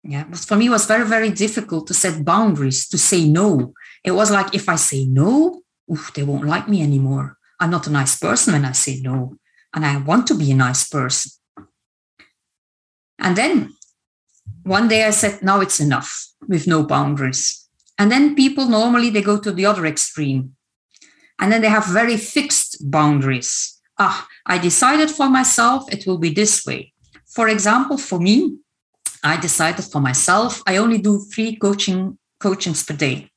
yeah, for me, was very, very difficult to set boundaries, to say no. It was like if I say no, oof, they won't like me anymore. I'm not a nice person when I say no and I want to be a nice person. And then one day I said, now it's enough with no boundaries. And then people normally they go to the other extreme. And then they have very fixed boundaries. Ah, I decided for myself it will be this way. For example, for me, I decided for myself I only do three coaching coachings per day.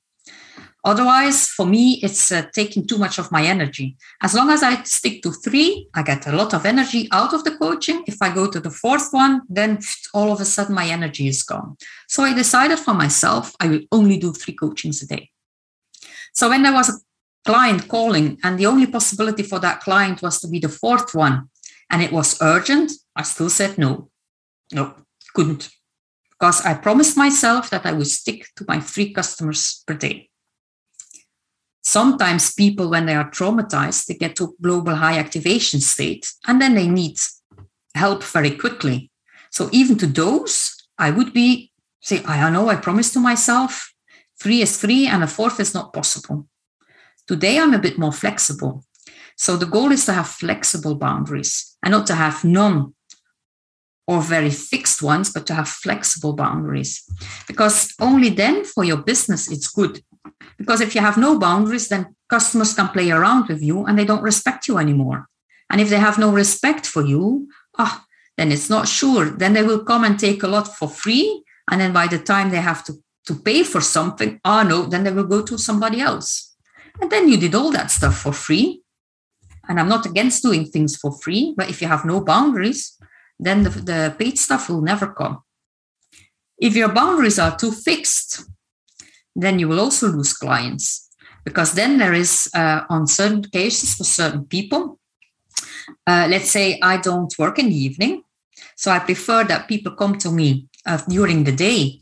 Otherwise, for me, it's uh, taking too much of my energy. As long as I stick to three, I get a lot of energy out of the coaching. If I go to the fourth one, then all of a sudden my energy is gone. So I decided for myself, I will only do three coachings a day. So when there was a client calling, and the only possibility for that client was to be the fourth one, and it was urgent, I still said no. No, couldn't. Because I promised myself that I would stick to my three customers per day sometimes people when they are traumatized they get to global high activation state and then they need help very quickly so even to those i would be say i know i promised to myself three is three and a fourth is not possible today i'm a bit more flexible so the goal is to have flexible boundaries and not to have none or very fixed ones, but to have flexible boundaries. Because only then for your business it's good. Because if you have no boundaries, then customers can play around with you and they don't respect you anymore. And if they have no respect for you, ah, then it's not sure. Then they will come and take a lot for free. And then by the time they have to, to pay for something, ah, no, then they will go to somebody else. And then you did all that stuff for free. And I'm not against doing things for free, but if you have no boundaries, then the, the paid stuff will never come. If your boundaries are too fixed, then you will also lose clients. Because then there is uh, on certain cases for certain people uh, let's say i don't work in the evening so i prefer that people come to me uh, during the day.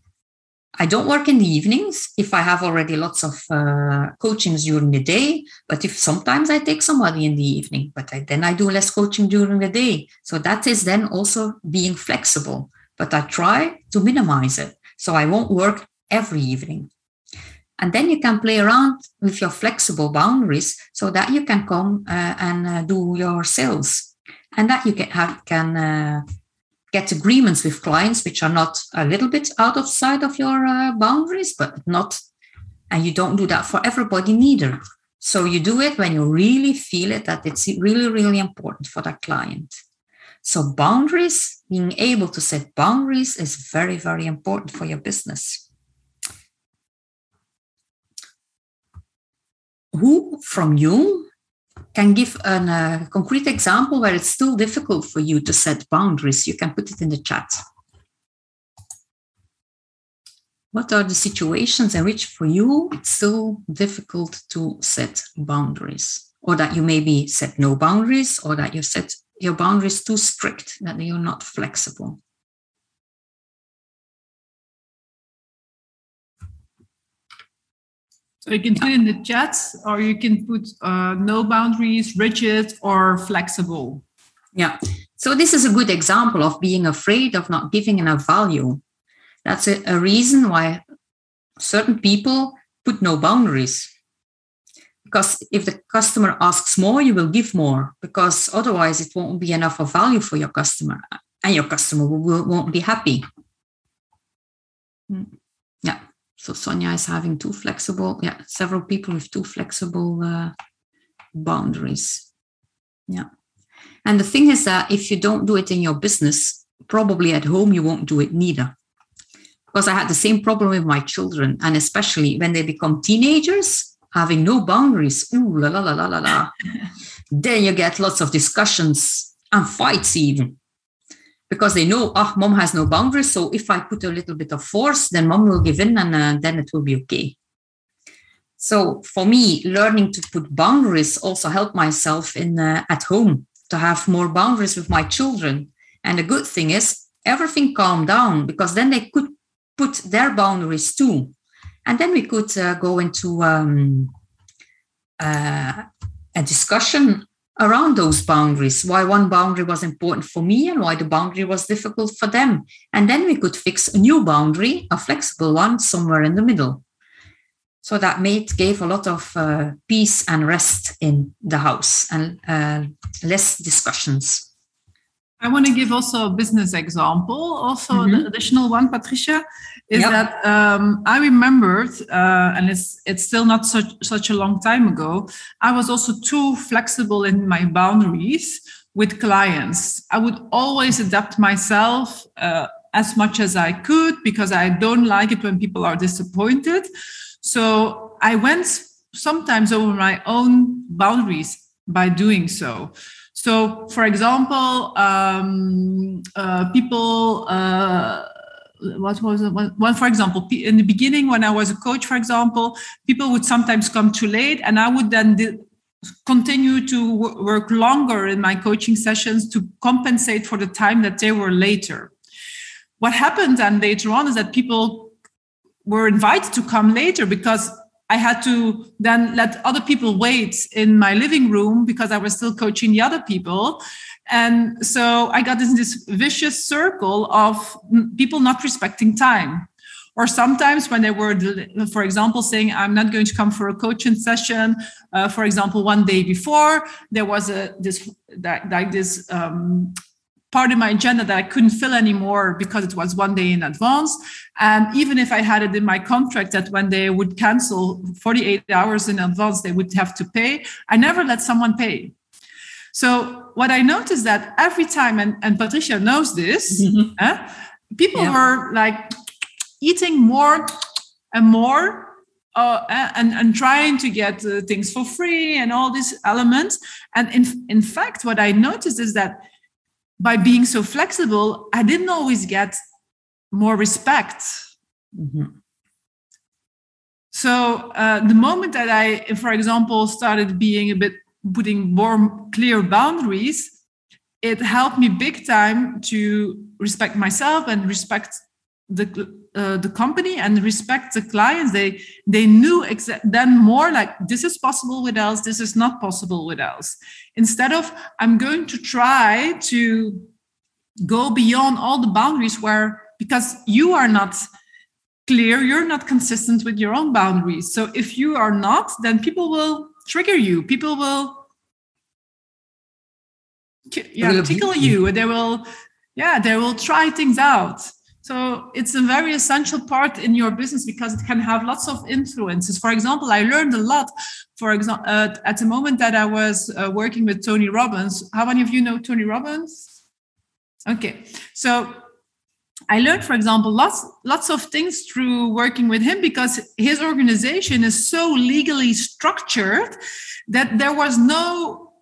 I don't work in the evenings if i have already lots of uh, coachings during the day but if sometimes i take somebody in the evening but I, then i do less coaching during the day. So that is then also being flexible but i try to minimize it so i won't work every evening and then you can play around with your flexible boundaries so that you can come uh, and uh, do your sales. And that you can have, can uh, get agreements with clients which are not a little bit out of sight of your uh, boundaries but not and you don't do that for everybody neither. So you do it when you really feel it that it's really really important for that client. So boundaries being able to set boundaries is very very important for your business who from you can give a uh, concrete example where it's still difficult for you to set boundaries? You can put it in the chat. What are the situations in which for you it's still difficult to set boundaries? Or that you maybe set no boundaries, or that you set your boundaries too strict, that you're not flexible? So you can put in the chat, or you can put uh, no boundaries, rigid, or flexible. Yeah. So this is a good example of being afraid of not giving enough value. That's a, a reason why certain people put no boundaries. Because if the customer asks more, you will give more, because otherwise it won't be enough of value for your customer, and your customer will, won't be happy. Hmm. So Sonia is having too flexible, yeah, several people with too flexible uh, boundaries. Yeah. And the thing is that if you don't do it in your business, probably at home you won't do it neither. Because I had the same problem with my children, and especially when they become teenagers, having no boundaries. Ooh, la la la la la la. then you get lots of discussions and fights even because they know, oh, mom has no boundaries. So if I put a little bit of force, then mom will give in and uh, then it will be okay. So for me, learning to put boundaries also helped myself in uh, at home to have more boundaries with my children. And the good thing is everything calmed down because then they could put their boundaries too. And then we could uh, go into um, uh, a discussion around those boundaries, why one boundary was important for me and why the boundary was difficult for them. And then we could fix a new boundary, a flexible one, somewhere in the middle. So that made gave a lot of uh, peace and rest in the house and uh, less discussions. I want to give also a business example, also mm-hmm. an additional one, Patricia, is yep. that um, I remembered, uh, and it's it's still not such such a long time ago. I was also too flexible in my boundaries with clients. I would always adapt myself uh, as much as I could because I don't like it when people are disappointed. So I went sometimes over my own boundaries by doing so. So, for example, um, uh, people, uh, what was it? One, for example, in the beginning, when I was a coach, for example, people would sometimes come too late, and I would then di- continue to w- work longer in my coaching sessions to compensate for the time that they were later. What happened then later on is that people were invited to come later because I had to then let other people wait in my living room because I was still coaching the other people. And so I got in this vicious circle of people not respecting time. Or sometimes when they were, for example, saying, I'm not going to come for a coaching session, uh, for example, one day before, there was a this like this um, part of my agenda that I couldn't fill anymore because it was one day in advance. And even if I had it in my contract that when they would cancel 48 hours in advance, they would have to pay, I never let someone pay. So what I noticed that every time, and, and Patricia knows this, mm-hmm. eh, people yeah. were like eating more and more uh, and, and trying to get uh, things for free and all these elements. And in, in fact, what I noticed is that by being so flexible, I didn't always get more respect. Mm-hmm. So uh, the moment that I, for example, started being a bit putting more clear boundaries, it helped me big time to respect myself and respect the uh, the company and respect the clients. They they knew exa- then more like this is possible with us, this is not possible with us. Instead of I'm going to try to go beyond all the boundaries where because you are not clear, you're not consistent with your own boundaries. So if you are not, then people will trigger you. People will yeah, tickle you. They will yeah, they will try things out. So it's a very essential part in your business because it can have lots of influences. For example, I learned a lot. For example, uh, at the moment that I was uh, working with Tony Robbins, how many of you know Tony Robbins? Okay, so I learned, for example, lots lots of things through working with him because his organization is so legally structured that there was no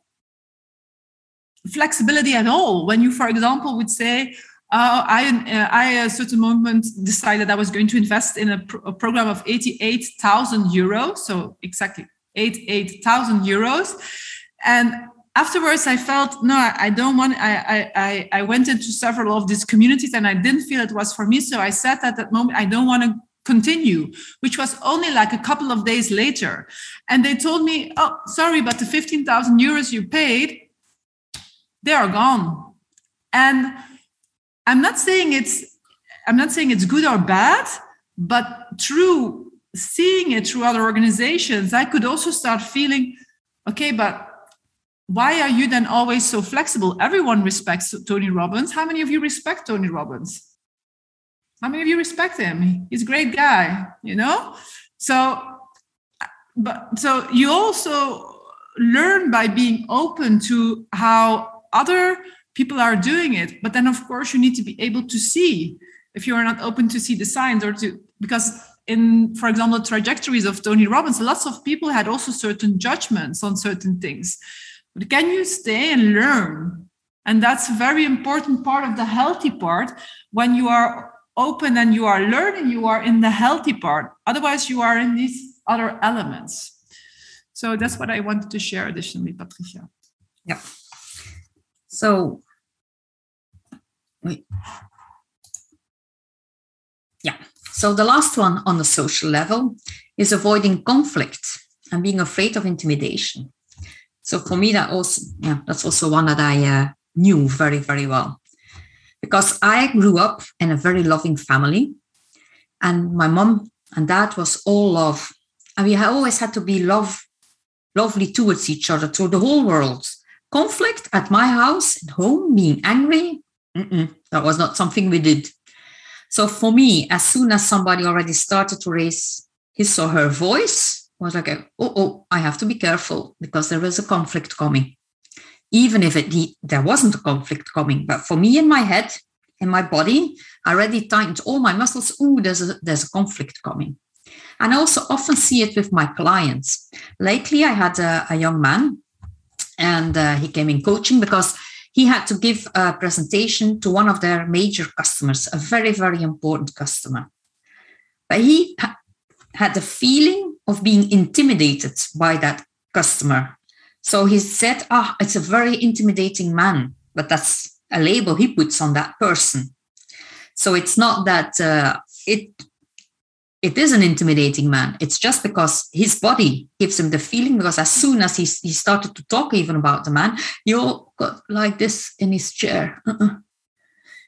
flexibility at all. When you, for example, would say, uh, I, uh, I at a certain moment decided I was going to invest in a, a program of 88,000 euros. So exactly 88,000 euros. And afterwards I felt, no, I don't want, I, I, I went into several of these communities and I didn't feel it was for me. So I said at that moment, I don't want to continue, which was only like a couple of days later. And they told me, oh, sorry, but the 15,000 euros you paid, they are gone. And I'm not saying it's I'm not saying it's good or bad, but through seeing it through other organizations, I could also start feeling, okay, but why are you then always so flexible? Everyone respects Tony Robbins. How many of you respect Tony Robbins? How many of you respect him? He's a great guy, you know? So, but so you also learn by being open to how other people are doing it. But then, of course, you need to be able to see if you are not open to see the signs or to, because in, for example, trajectories of Tony Robbins, lots of people had also certain judgments on certain things. But can you stay and learn? And that's a very important part of the healthy part when you are open and you are learning, you are in the healthy part. Otherwise, you are in these other elements. So that's what I wanted to share additionally, Patricia. Yeah. So, wait. Yeah. So the last one on the social level is avoiding conflict and being afraid of intimidation. So for me, that also, yeah, that's also one that I uh, knew very, very well because I grew up in a very loving family, and my mom and dad was all love, and we always had to be love, lovely towards each other to the whole world. Conflict at my house at home, being angry, that was not something we did. So for me, as soon as somebody already started to raise his or her voice, was like, oh, oh, I have to be careful because there is a conflict coming even if it there wasn't a conflict coming. But for me in my head, in my body, I already tightened all my muscles. Oh, there's a there's a conflict coming. And I also often see it with my clients. Lately, I had a, a young man, and uh, he came in coaching because he had to give a presentation to one of their major customers, a very, very important customer. But he had the feeling of being intimidated by that customer so he said, ah, oh, it's a very intimidating man, but that's a label he puts on that person. So it's not that uh, it it is an intimidating man. It's just because his body gives him the feeling. Because as soon as he, he started to talk even about the man, he all got like this in his chair. Uh-uh.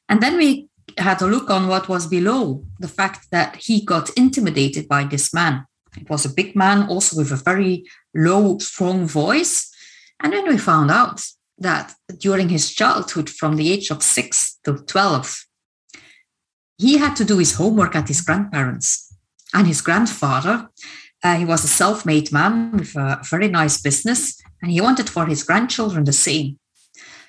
And then we had a look on what was below the fact that he got intimidated by this man. It was a big man, also with a very low, strong voice. And then we found out that during his childhood, from the age of six to 12, he had to do his homework at his grandparents. And his grandfather, uh, he was a self made man with a very nice business, and he wanted for his grandchildren the same.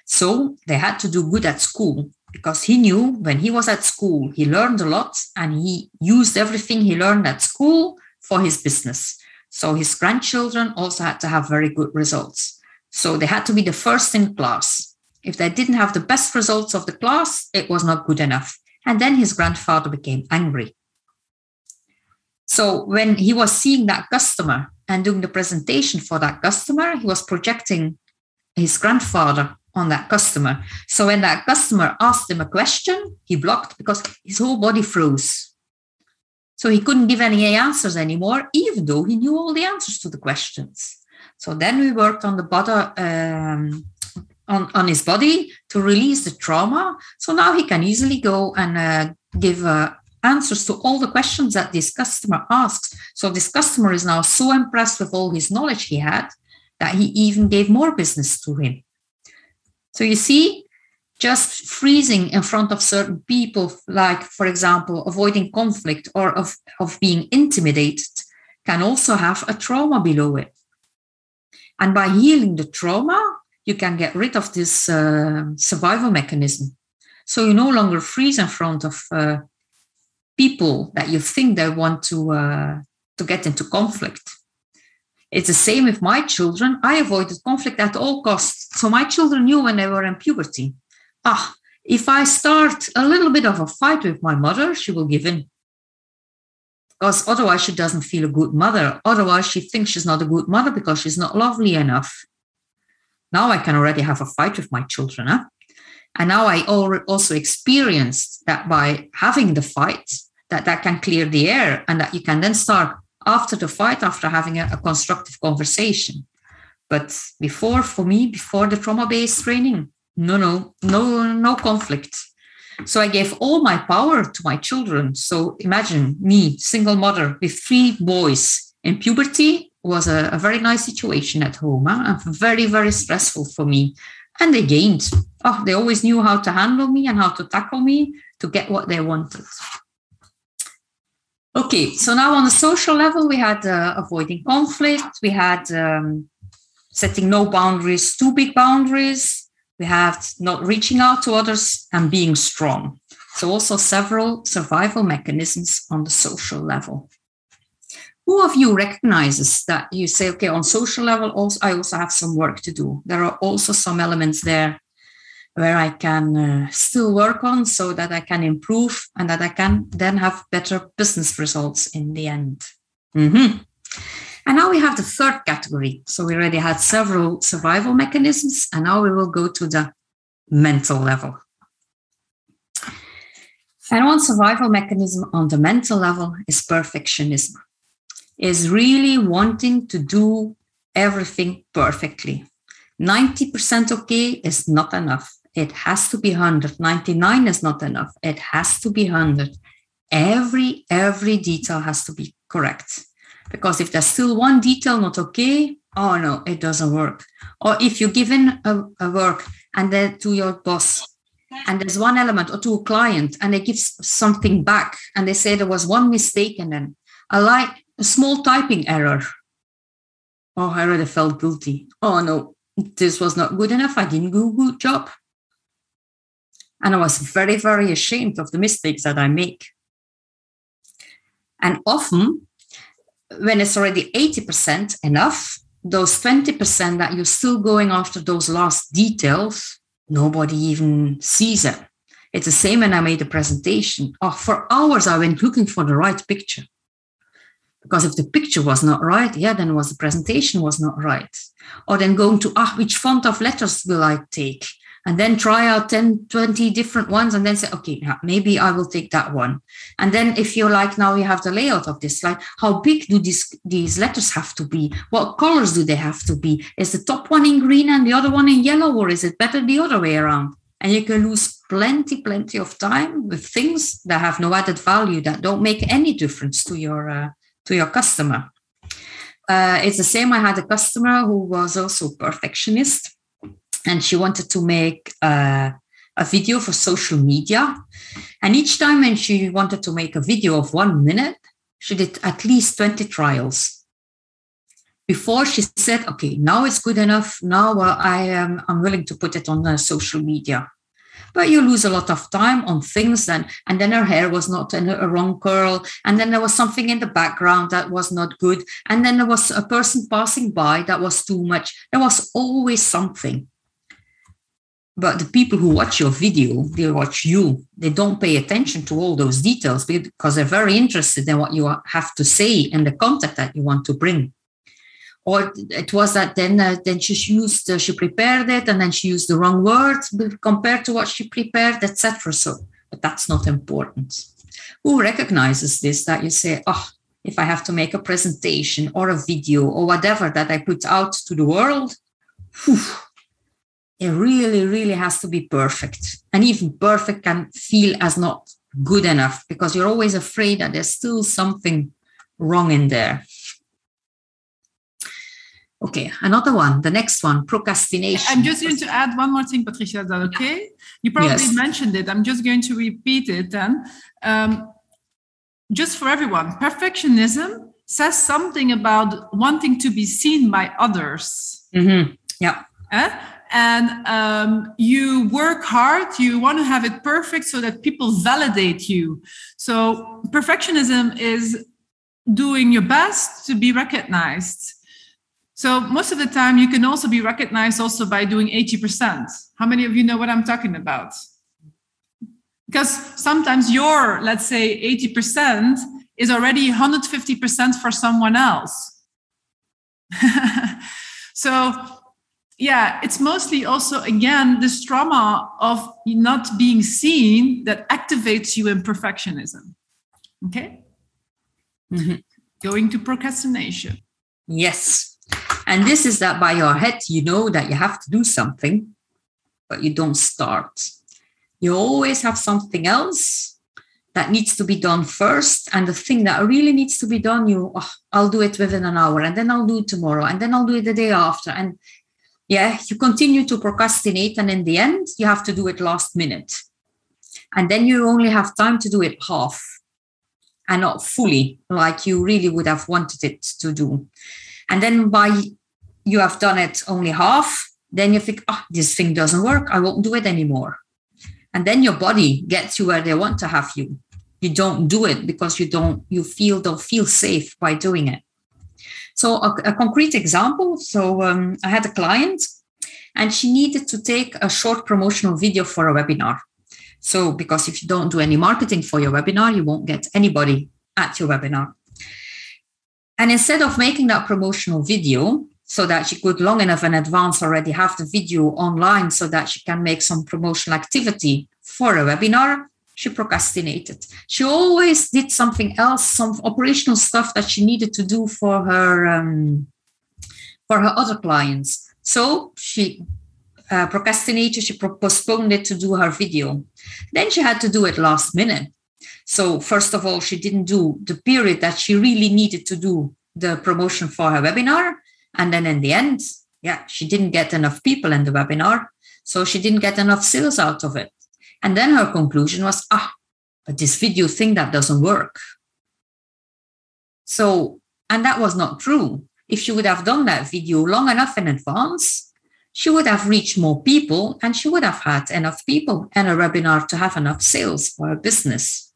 So they had to do good at school because he knew when he was at school, he learned a lot and he used everything he learned at school for his business. So his grandchildren also had to have very good results. So they had to be the first in class. If they didn't have the best results of the class, it was not good enough. And then his grandfather became angry. So when he was seeing that customer and doing the presentation for that customer, he was projecting his grandfather on that customer. So when that customer asked him a question, he blocked because his whole body froze. So he couldn't give any answers anymore, even though he knew all the answers to the questions. So then we worked on the body, um, on, on his body to release the trauma. So now he can easily go and uh, give uh, answers to all the questions that this customer asks. So this customer is now so impressed with all his knowledge he had that he even gave more business to him. So you see, just freezing in front of certain people, like, for example, avoiding conflict or of, of being intimidated, can also have a trauma below it. And by healing the trauma, you can get rid of this uh, survival mechanism. So you no longer freeze in front of uh, people that you think they want to, uh, to get into conflict. It's the same with my children. I avoided conflict at all costs. So my children knew when they were in puberty ah, if I start a little bit of a fight with my mother, she will give in. Because otherwise, she doesn't feel a good mother. Otherwise, she thinks she's not a good mother because she's not lovely enough. Now I can already have a fight with my children. Huh? And now I also experienced that by having the fight, that that can clear the air and that you can then start after the fight after having a, a constructive conversation. But before for me before the trauma based training no no no no conflict. So i gave all my power to my children. So imagine me single mother with three boys. In puberty was a, a very nice situation at home huh? very very stressful for me and they gained oh they always knew how to handle me and how to tackle me to get what they wanted Okay, so now on the social level, we had uh, avoiding conflict, we had um, setting no boundaries, too big boundaries, we have not reaching out to others and being strong. So, also several survival mechanisms on the social level. Who of you recognizes that you say, okay, on social level, also, I also have some work to do? There are also some elements there where I can uh, still work on so that I can improve and that I can then have better business results in the end. Mm-hmm. And now we have the third category. So we already had several survival mechanisms, and now we will go to the mental level. And one survival mechanism on the mental level is perfectionism, is really wanting to do everything perfectly. 90% okay is not enough. It has to be 100. 99 is not enough. It has to be 100. Every, every detail has to be correct. Because if there's still one detail not okay, oh no, it doesn't work. Or if you give in a, a work and then to your boss, and there's one element or to a client, and they give something back, and they say there was one mistake, and then a like a small typing error. Oh, I already felt guilty. Oh no, this was not good enough. I didn't do a good job. And I was very, very ashamed of the mistakes that I make. And often, when it's already 80% enough, those 20% that you're still going after those last details, nobody even sees it. It's the same when I made a presentation. Oh, for hours I went looking for the right picture. Because if the picture was not right, yeah, then was the presentation was not right. Or then going to ah, which font of letters will I take? and then try out 10 20 different ones and then say okay maybe i will take that one and then if you're like now you have the layout of this slide how big do these these letters have to be what colors do they have to be is the top one in green and the other one in yellow or is it better the other way around and you can lose plenty plenty of time with things that have no added value that don't make any difference to your uh, to your customer uh, it's the same i had a customer who was also perfectionist and she wanted to make uh, a video for social media. And each time when she wanted to make a video of one minute, she did at least 20 trials before she said, okay, now it's good enough. Now uh, I am I'm willing to put it on social media. But you lose a lot of time on things then, and then her hair was not in a wrong curl, and then there was something in the background that was not good, and then there was a person passing by that was too much. There was always something. But the people who watch your video, they watch you. They don't pay attention to all those details because they're very interested in what you have to say and the content that you want to bring. Or it was that then uh, then she used uh, she prepared it and then she used the wrong words compared to what she prepared, etc. So, but that's not important. Who recognizes this? That you say, oh, if I have to make a presentation or a video or whatever that I put out to the world, whew, it really, really has to be perfect. And even perfect can feel as not good enough because you're always afraid that there's still something wrong in there. Okay, another one, the next one, procrastination. I'm just going to add one more thing, Patricia. Is that okay? You probably yes. mentioned it. I'm just going to repeat it then. Um, just for everyone, perfectionism says something about wanting to be seen by others. Mm-hmm. Yeah. Eh? and um, you work hard you want to have it perfect so that people validate you so perfectionism is doing your best to be recognized so most of the time you can also be recognized also by doing 80% how many of you know what i'm talking about because sometimes your let's say 80% is already 150% for someone else so yeah, it's mostly also, again, this trauma of not being seen that activates you in perfectionism. Okay. Mhm. Going to procrastination. Yes. And this is that by your head, you know that you have to do something, but you don't start. You always have something else that needs to be done first. And the thing that really needs to be done, you, oh, I'll do it within an hour, and then I'll do it tomorrow, and then I'll do it the day after. And yeah, you continue to procrastinate. And in the end, you have to do it last minute. And then you only have time to do it half and not fully like you really would have wanted it to do. And then by you have done it only half, then you think, oh, this thing doesn't work. I won't do it anymore. And then your body gets you where they want to have you. You don't do it because you don't, you feel, don't feel safe by doing it. So a, a concrete example. So um, I had a client and she needed to take a short promotional video for a webinar. So because if you don't do any marketing for your webinar, you won't get anybody at your webinar. And instead of making that promotional video so that she could long enough in advance already have the video online so that she can make some promotional activity for a webinar, she procrastinated. She always did something else, some operational stuff that she needed to do for her um, for her other clients. So she uh, procrastinated. She postponed it to do her video. Then she had to do it last minute. So first of all, she didn't do the period that she really needed to do the promotion for her webinar, and then in the end, yeah, she didn't get enough people in the webinar, so she didn't get enough sales out of it. And then her conclusion was, ah, but this video thing that doesn't work. So, and that was not true. If she would have done that video long enough in advance, she would have reached more people and she would have had enough people and a webinar to have enough sales for her business.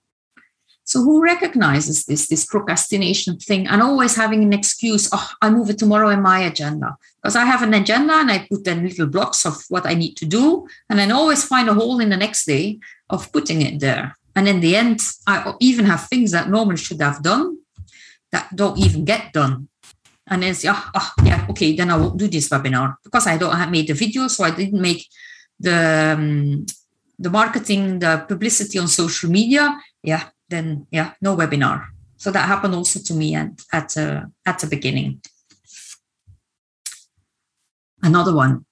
So who recognizes this, this procrastination thing and always having an excuse, oh, I move it tomorrow in my agenda. Because I have an agenda and I put in little blocks of what I need to do. And then always find a hole in the next day of putting it there. And in the end, I even have things that normally should have done that don't even get done. And then say, oh, oh, yeah, okay, then I won't do this webinar because I don't have made the video, so I didn't make the um, the marketing, the publicity on social media. Yeah, then yeah, no webinar. So that happened also to me at at uh, at the beginning. Another one.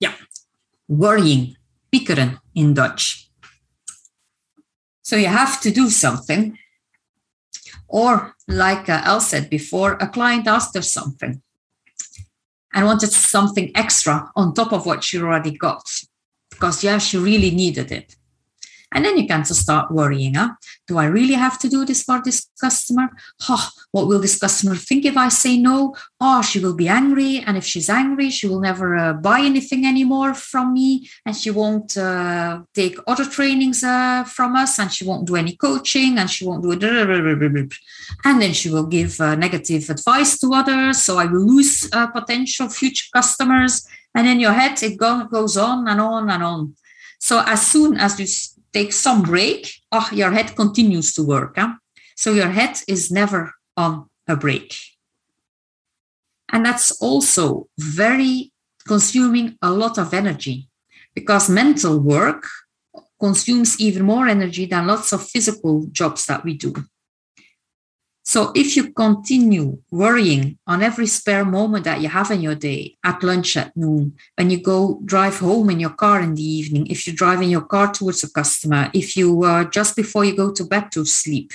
Yeah, worrying, piekeren in Dutch. So you have to do something. Or, like uh, Els said before, a client asked her something and wanted something extra on top of what she already got because, yeah, she really needed it. And then you can just start worrying. Huh? Do I really have to do this for this customer? Oh, what will this customer think if I say no? Oh, she will be angry. And if she's angry, she will never uh, buy anything anymore from me. And she won't uh, take other trainings uh, from us. And she won't do any coaching. And she won't do it. And then she will give uh, negative advice to others. So I will lose uh, potential future customers. And in your head, it go- goes on and on and on. So as soon as you take some break, oh, your head continues to work. Huh? So your head is never on a break. And that's also very consuming a lot of energy because mental work consumes even more energy than lots of physical jobs that we do. So if you continue worrying on every spare moment that you have in your day, at lunch at noon, when you go drive home in your car in the evening, if you drive in your car towards a customer, if you uh, just before you go to bed to sleep,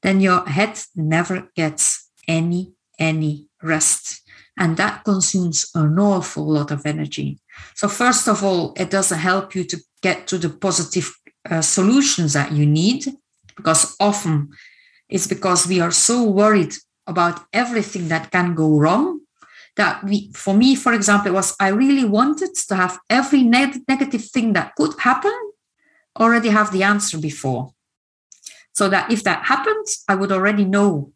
then your head never gets any any rest, and that consumes an awful lot of energy. So first of all, it doesn't help you to get to the positive uh, solutions that you need, because often it's because we are so worried about everything that can go wrong that we for me for example it was i really wanted to have every neg- negative thing that could happen already have the answer before. So that if that happened i would already know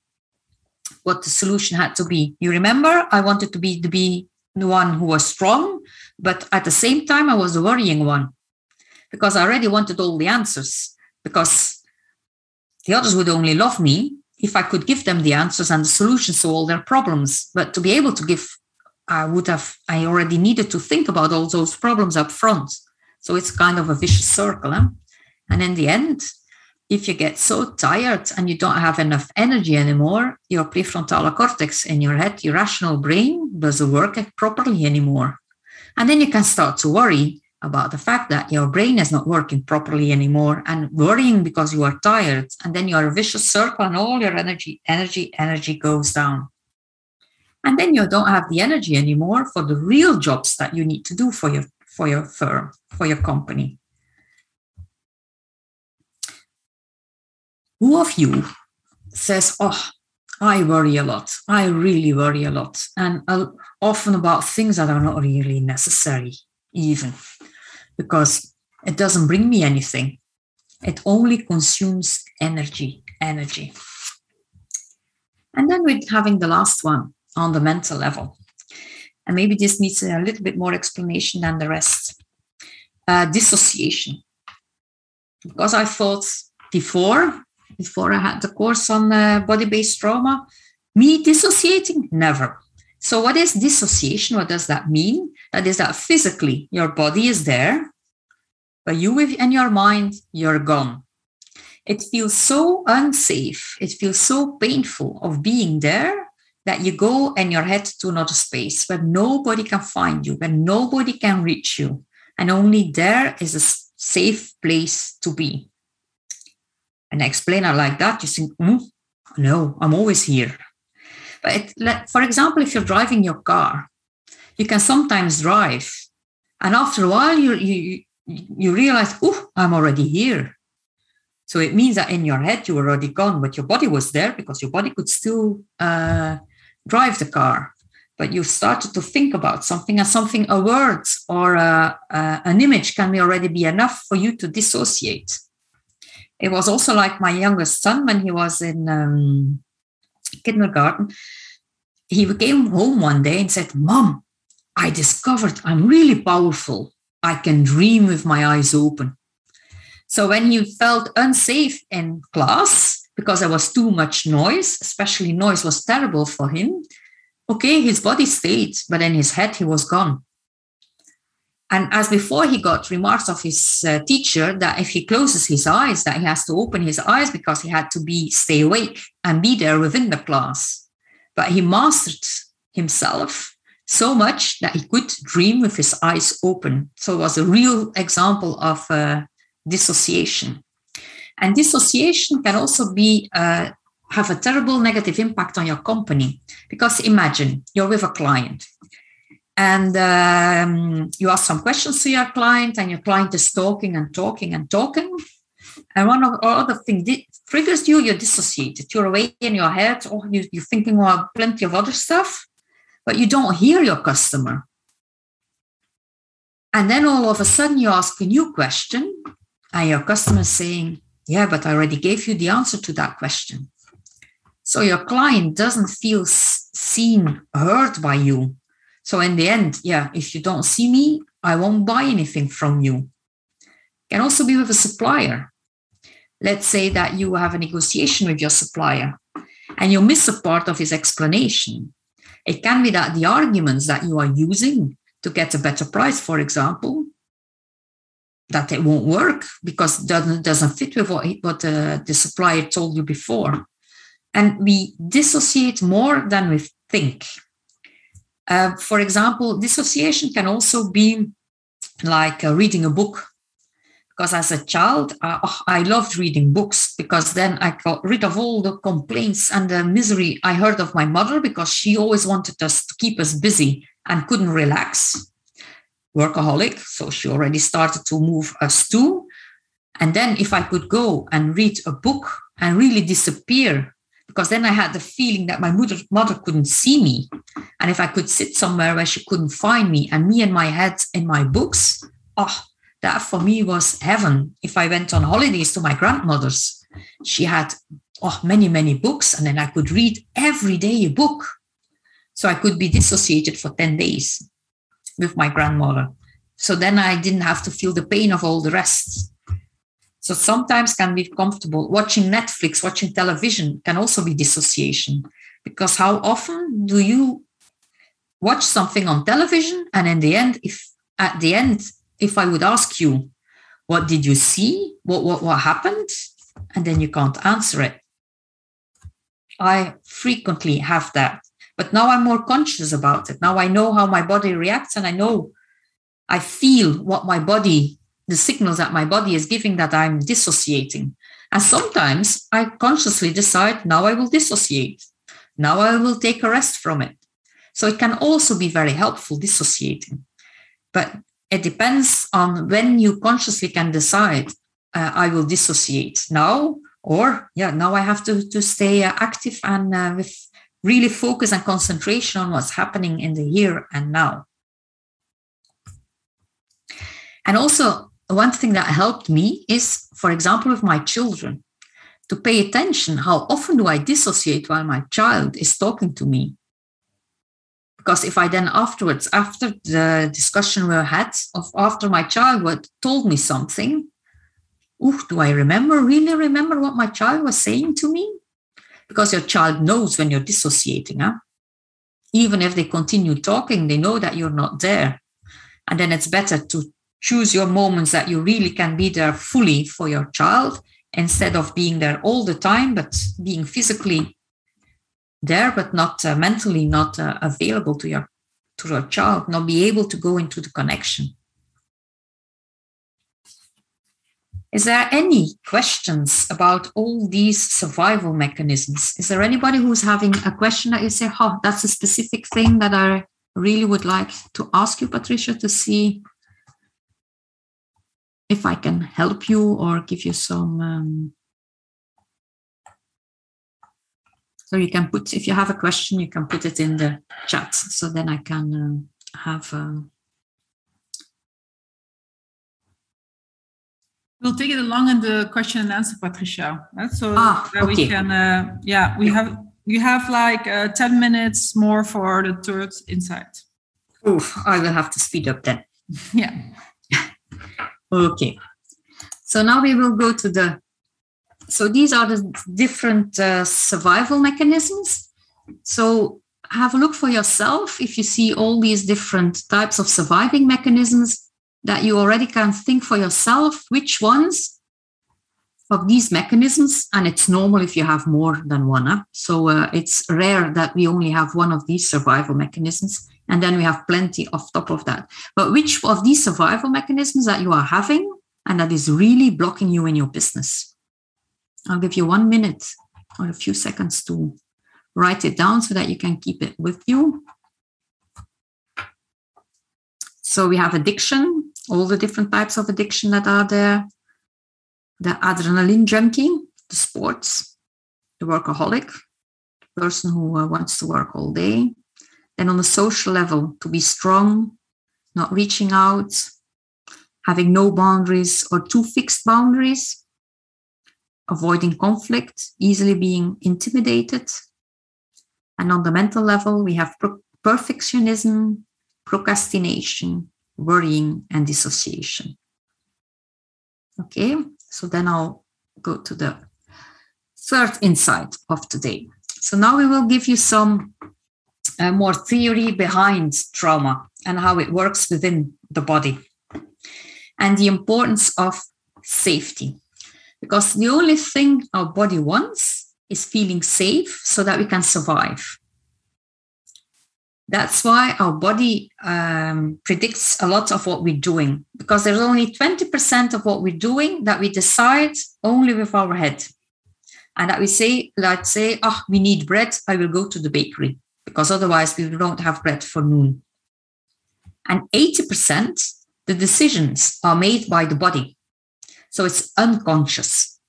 what the solution had to be. You remember i wanted to be to be the one who was strong but at the same time i was the worrying one because i already wanted all the answers because the others would only love me if I could give them the answers and the solutions to all their problems. But to be able to give, I would have, I already needed to think about all those problems up front. So it's kind of a vicious circle. Huh? And in the end, if you get so tired and you don't have enough energy anymore, your prefrontal cortex in your head, your rational brain, doesn't work properly anymore. And then you can start to worry about the fact that your brain is not working properly anymore and worrying because you are tired. And then you're a vicious circle and all your energy, energy, energy goes down. And then you don't have the energy anymore for the real jobs that you need to do for your for your firm, for your company. Who of you says, Oh, I worry a lot. I really worry a lot. And uh, often about things that are not really necessary, even because it doesn't bring me anything. It only consumes energy, energy. And then we're having the last one on the mental level. And maybe this needs a little bit more explanation than the rest. Uh, dissociation. Because I thought before, before I had the course on uh, body-based trauma, me dissociating, never. So what is dissociation? What does that mean? That is that physically your body is there, but you and your mind, you're gone. It feels so unsafe. It feels so painful of being there that you go in your head to another space where nobody can find you, where nobody can reach you. And only there is a safe place to be. And explainer like that, you think, mm, no, I'm always here. But it, for example, if you're driving your car, you can sometimes drive, and after a while, you you you realize, oh, I'm already here. So it means that in your head you were already gone, but your body was there because your body could still uh, drive the car. But you started to think about something, and something, a word or a, a, an image can already be enough for you to dissociate. It was also like my youngest son when he was in um, kindergarten. He came home one day and said, Mom, I discovered I'm really powerful. I can dream with my eyes open. So when he felt unsafe in class because there was too much noise, especially noise was terrible for him, okay, his body stayed, but in his head he was gone. And as before, he got remarks of his uh, teacher that if he closes his eyes, that he has to open his eyes because he had to be stay awake and be there within the class. But he mastered himself so much that he could dream with his eyes open. So it was a real example of uh, dissociation. And dissociation can also be uh, have a terrible negative impact on your company because imagine you're with a client and um, you ask some questions to your client and your client is talking and talking and talking and one of or other thing triggers you you're dissociated you're away in your head or you, you're thinking about plenty of other stuff but you don't hear your customer and then all of a sudden you ask a new question and your customer is saying yeah but i already gave you the answer to that question so your client doesn't feel seen heard by you so in the end, yeah, if you don't see me, I won't buy anything from you. Can also be with a supplier. Let's say that you have a negotiation with your supplier and you miss a part of his explanation. It can be that the arguments that you are using to get a better price, for example, that it won't work because it doesn't, doesn't fit with what, what uh, the supplier told you before. And we dissociate more than we think. Uh, for example, dissociation can also be like uh, reading a book. Because as a child, uh, oh, I loved reading books because then I got rid of all the complaints and the misery I heard of my mother because she always wanted us to keep us busy and couldn't relax. Workaholic, so she already started to move us too. And then if I could go and read a book and really disappear because then I had the feeling that my mother, mother couldn't see me. And if I could sit somewhere where she couldn't find me and me and my head in my books, oh, that for me was heaven. If I went on holidays to my grandmother's, she had oh, many, many books, and then I could read every day a book. So I could be dissociated for 10 days with my grandmother. So then I didn't have to feel the pain of all the rest. So sometimes can be comfortable. Watching Netflix, watching television can also be dissociation. Because how often do you watch something on television and in the end, if at the end if I would ask you, what did you see? What, what, what happened? And then you can't answer it. I frequently have that. But now I'm more conscious about it. Now I know how my body reacts and I know I feel what my body, the signals that my body is giving that I'm dissociating. And sometimes I consciously decide now I will dissociate. Now I will take a rest from it. So it can also be very helpful dissociating. But it depends on when you consciously can decide uh, I will dissociate now, or yeah, now I have to, to stay uh, active and uh, with really focus and concentration on what's happening in the here and now. And also, one thing that helped me is, for example, with my children, to pay attention how often do I dissociate while my child is talking to me because if I then afterwards, after the discussion we had, of after my child had told me something, ooh, do I remember, really remember what my child was saying to me? Because your child knows when you're dissociating, huh? Even if they continue talking, they know that you're not there. And then it's better to choose your moments that you really can be there fully for your child instead of being there all the time, but being physically there but not uh, mentally not uh, available to your to your child not be able to go into the connection. Is there any questions about all these survival mechanisms? Is there anybody who's having a question that you say oh that's a specific thing that i really would like to ask you patricia to see if i can help you or give you some um, So you can put, if you have a question, you can put it in the chat. So then I can uh, have. Uh, We'll take it along in the question and answer, Patricia. Right? So ah, that okay. we can, uh, yeah, we have you have like uh, ten minutes more for the third insight. Oof, I will have to speed up then. yeah. okay. So now we will go to the so these are the different uh, survival mechanisms. So have a look for yourself if you see all these different types of surviving mechanisms that you already can think for yourself which ones of these mechanisms and it's normal if you have more than one huh? so uh, it's rare that we only have one of these survival mechanisms and then we have plenty off top of that but which of these survival mechanisms that you are having and that is really blocking you in your business I'll give you one minute or a few seconds to write it down so that you can keep it with you. So we have addiction, all the different types of addiction that are there. The adrenaline junkie, the sports, the workaholic, the person who uh, wants to work all day. Then on the social level, to be strong, not reaching out, having no boundaries or too fixed boundaries, avoiding conflict, easily being intimidated. And on the mental level, we have pro- perfectionism, procrastination, worrying, and dissociation. Okay, so then I'll go to the third insight of today. So now we will give you some uh, more theory behind trauma and how it works within the body and the importance of safety because the only thing our body wants is feeling safe so that we can survive. That's why our body um, predicts a lot of what we're doing, because there's only 20% of what we're doing that we decide only with our head. And that we say, let's say, oh, we need bread, I will go to the bakery, because otherwise we don't have bread for noon. And 80%, the decisions are made by the body. So it's unconscious.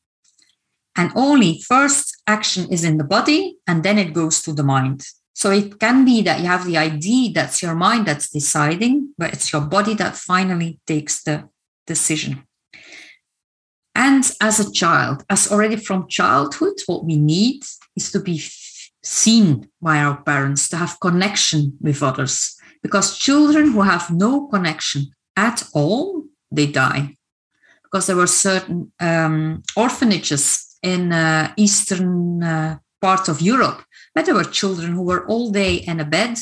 And only first action is in the body and then it goes to the mind. So it can be that you have the idea that's your mind that's deciding, but it's your body that finally takes the decision. And as a child, as already from childhood, what we need is to be seen by our parents, to have connection with others. Because children who have no connection at all, they die because there were certain um, orphanages in uh, eastern uh, part of Europe where there were children who were all day in a bed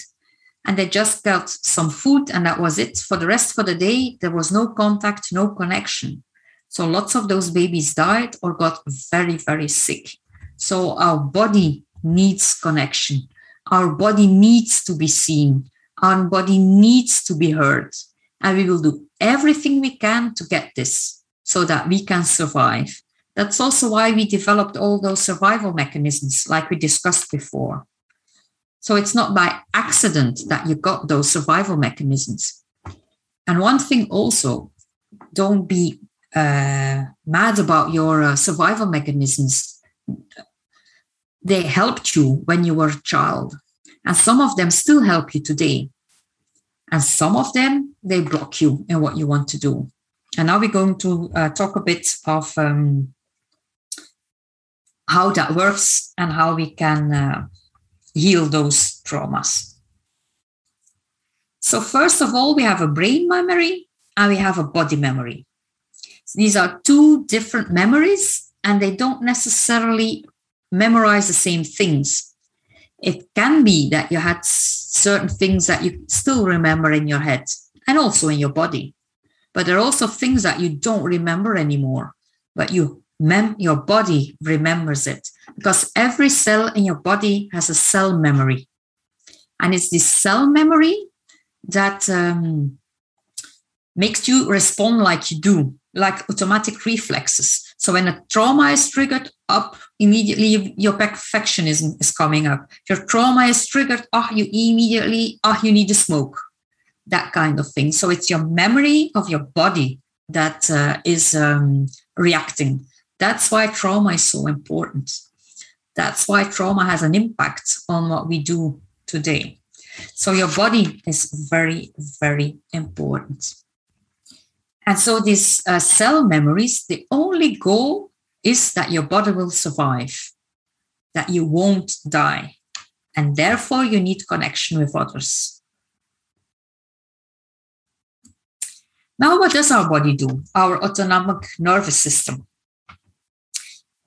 and they just got some food and that was it. For the rest for the day, there was no contact, no connection. So lots of those babies died or got very, very sick. So our body needs connection. Our body needs to be seen. Our body needs to be heard. And we will do everything we can to get this so that we can survive. That's also why we developed all those survival mechanisms, like we discussed before. So it's not by accident that you got those survival mechanisms. And one thing also, don't be uh, mad about your uh, survival mechanisms. They helped you when you were a child, and some of them still help you today. And some of them, they block you in what you want to do. And now we're going to uh, talk a bit of um, how that works and how we can uh, heal those traumas. So, first of all, we have a brain memory and we have a body memory. So these are two different memories, and they don't necessarily memorize the same things. It can be that you had certain things that you still remember in your head and also in your body. But there are also things that you don't remember anymore, but you mem- your body remembers it because every cell in your body has a cell memory. And it's this cell memory that um, makes you respond like you do, like automatic reflexes. So when a trauma is triggered up, immediately your perfectionism is coming up. If your trauma is triggered, oh, you immediately, oh, you need to smoke, that kind of thing. So it's your memory of your body that uh, is um, reacting. That's why trauma is so important. That's why trauma has an impact on what we do today. So your body is very, very important. And so these uh, cell memories, the only goal is that your body will survive, that you won't die. And therefore, you need connection with others. Now, what does our body do? Our autonomic nervous system.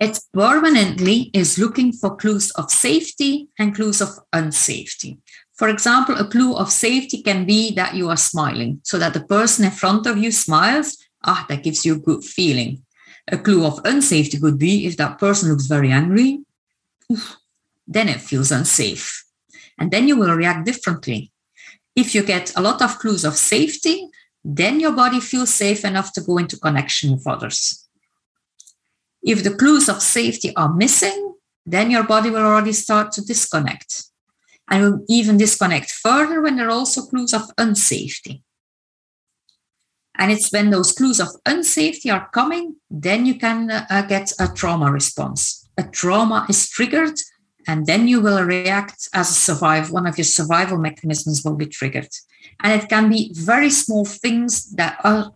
It permanently is looking for clues of safety and clues of unsafety. For example, a clue of safety can be that you are smiling, so that the person in front of you smiles. Ah, that gives you a good feeling. A clue of unsafety could be if that person looks very angry, then it feels unsafe. And then you will react differently. If you get a lot of clues of safety, then your body feels safe enough to go into connection with others. If the clues of safety are missing, then your body will already start to disconnect and will even disconnect further when there are also clues of unsafety. And it's when those clues of unsafety are coming, then you can uh, get a trauma response. A trauma is triggered, and then you will react as a survive. One of your survival mechanisms will be triggered. And it can be very small things that are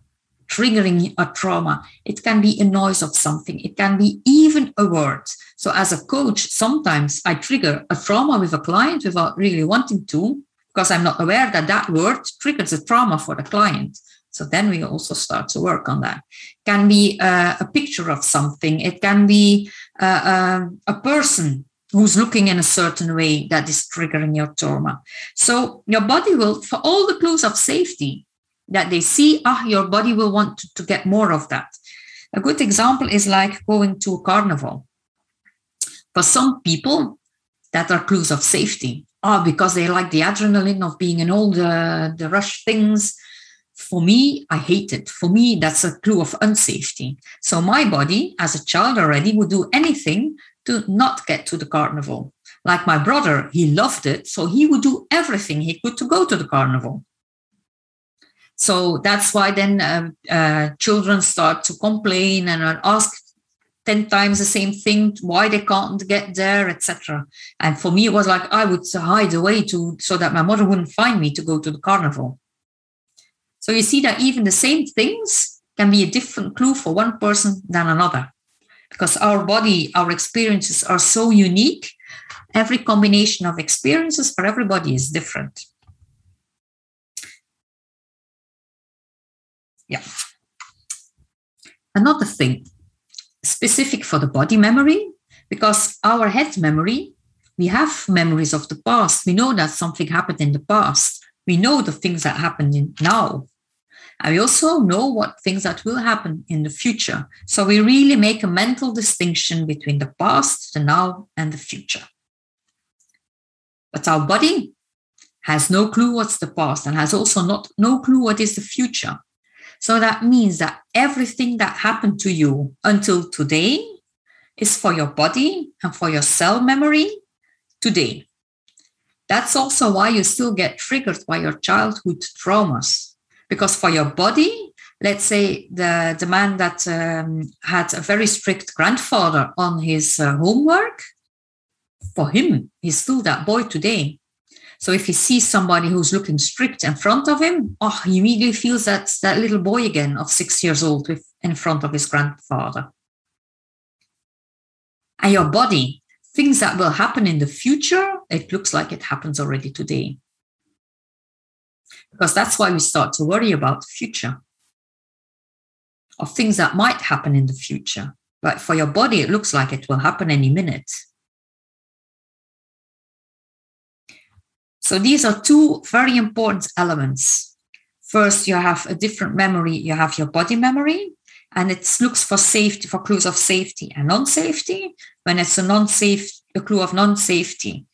triggering a trauma. It can be a noise of something. It can be even a word. So, as a coach, sometimes I trigger a trauma with a client without really wanting to, because I'm not aware that that word triggers a trauma for the client. So then we also start to work on that. Can be uh, a picture of something. It can be uh, uh, a person who's looking in a certain way that is triggering your trauma. So your body will, for all the clues of safety, that they see, ah, your body will want to, to get more of that. A good example is like going to a carnival. For some people, that are clues of safety. Ah, oh, because they like the adrenaline of being in all the, the rush things. For me, I hate it. For me, that's a clue of unsafety. So my body, as a child already, would do anything to not get to the carnival. Like my brother, he loved it, so he would do everything he could to go to the carnival. So that's why then um, uh, children start to complain and ask 10 times the same thing, why they can't get there, etc. And for me, it was like I would hide away to so that my mother wouldn't find me to go to the carnival. So you see that even the same things can be a different clue for one person than another. Because our body, our experiences are so unique. Every combination of experiences for everybody is different. Yeah. Another thing, specific for the body memory, because our head memory we have memories of the past. We know that something happened in the past. We know the things that happened in now. And we also know what things that will happen in the future. So we really make a mental distinction between the past, the now, and the future. But our body has no clue what's the past and has also not no clue what is the future. So that means that everything that happened to you until today is for your body and for your cell memory today. That's also why you still get triggered by your childhood traumas. Because for your body, let's say the, the man that um, had a very strict grandfather on his uh, homework, for him, he's still that boy today. So if he sees somebody who's looking strict in front of him, oh, he immediately feels that that little boy again of six years old with, in front of his grandfather. And your body, things that will happen in the future, it looks like it happens already today. Because that's why we start to worry about the future of things that might happen in the future. But for your body, it looks like it will happen any minute. So these are two very important elements. First, you have a different memory. You have your body memory, and it looks for safety, for clues of safety and non-safety. When it's a non-safe, a clue of non-safety,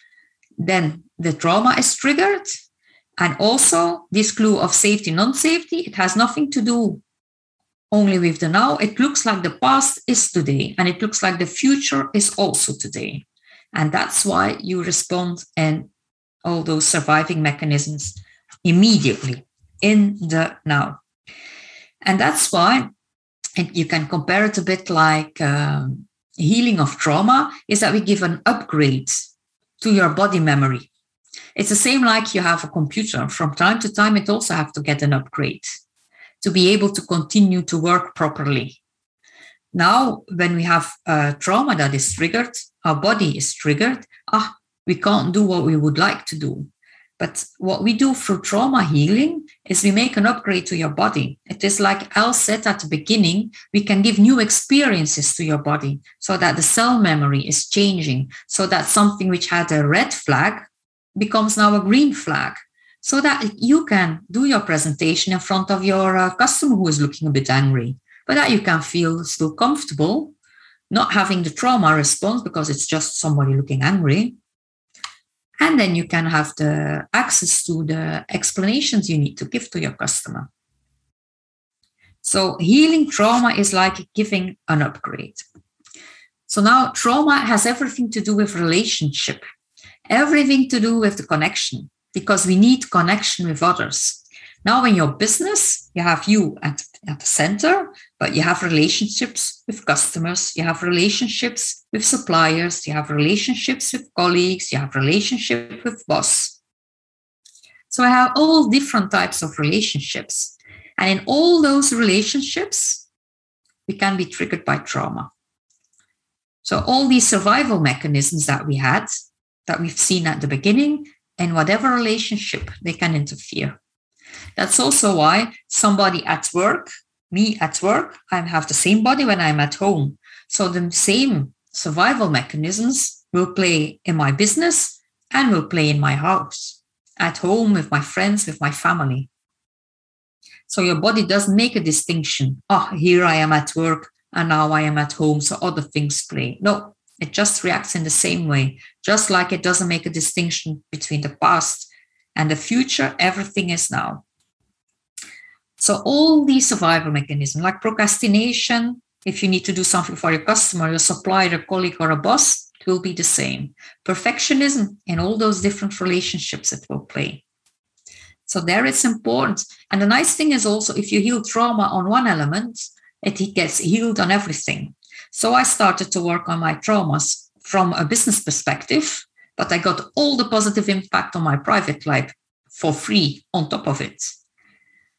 then the trauma is triggered. And also this clue of safety, non-safety, it has nothing to do only with the now. It looks like the past is today, and it looks like the future is also today. And that's why you respond and all those surviving mechanisms immediately in the now. And that's why and you can compare it a bit like um, healing of trauma is that we give an upgrade to your body memory. It's the same like you have a computer. From time to time, it also have to get an upgrade to be able to continue to work properly. Now, when we have a trauma that is triggered, our body is triggered. Ah, we can't do what we would like to do. But what we do through trauma healing is we make an upgrade to your body. It is like Els said at the beginning, we can give new experiences to your body so that the cell memory is changing, so that something which had a red flag becomes now a green flag, so that you can do your presentation in front of your uh, customer who is looking a bit angry, but that you can feel still comfortable, not having the trauma response because it's just somebody looking angry, and then you can have the access to the explanations you need to give to your customer. So healing trauma is like giving an upgrade. So now trauma has everything to do with relationship, everything to do with the connection, because we need connection with others. Now, in your business, you have you at, at the center, but you have relationships with customers, you have relationships with suppliers, you have relationships with colleagues, you have relationship with boss. So I have all different types of relationships. And in all those relationships, we can be triggered by trauma. So all these survival mechanisms that we had, that we've seen at the beginning, in whatever relationship, they can interfere. That's also why somebody at work, me at work, I have the same body when I'm at home. So the same survival mechanisms will play in my business and will play in my house, at home with my friends, with my family. So your body doesn't make a distinction. Oh, here I am at work and now I am at home. So other things play. No, it just reacts in the same way. Just like it doesn't make a distinction between the past and the future, everything is now. So all these survival mechanisms, like procrastination, if you need to do something for your customer, your supplier, a colleague, or a boss, it will be the same. Perfectionism in all those different relationships it will play. So there it's important. And the nice thing is also if you heal trauma on one element, it gets healed on everything. So I started to work on my traumas from a business perspective, but I got all the positive impact on my private life for free on top of it.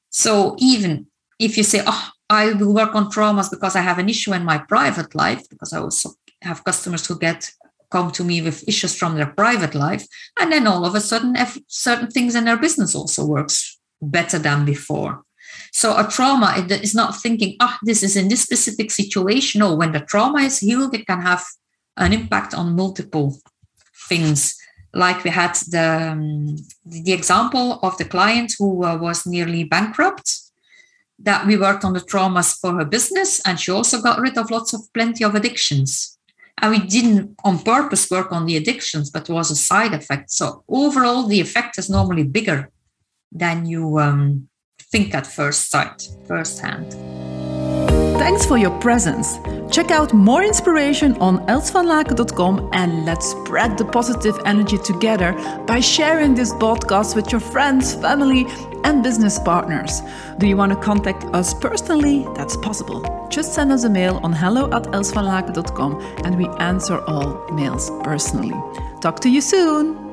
So even if you say, oh, I will work on traumas because I have an issue in my private life, because I also have customers who get come to me with issues from their private life, and then all of a sudden, certain things in their business also works better than before. So a trauma is not thinking, ah, oh, this is in this specific situation. No, when the trauma is healed, it can have an impact on multiple things like we had the um, the example of the client who uh, was nearly bankrupt that we worked on the traumas for her business and she also got rid of lots of plenty of addictions and we didn't on purpose work on the addictions but was a side effect so overall the effect is normally bigger than you um, think at first sight first hand Thanks for your presence. Check out more inspiration on elsvanlaken.com and let's spread the positive energy together by sharing this podcast with your friends, family, and business partners. Do you want to contact us personally? That's possible. Just send us a mail on hello at elsvanlaken.com and we answer all mails personally. Talk to you soon.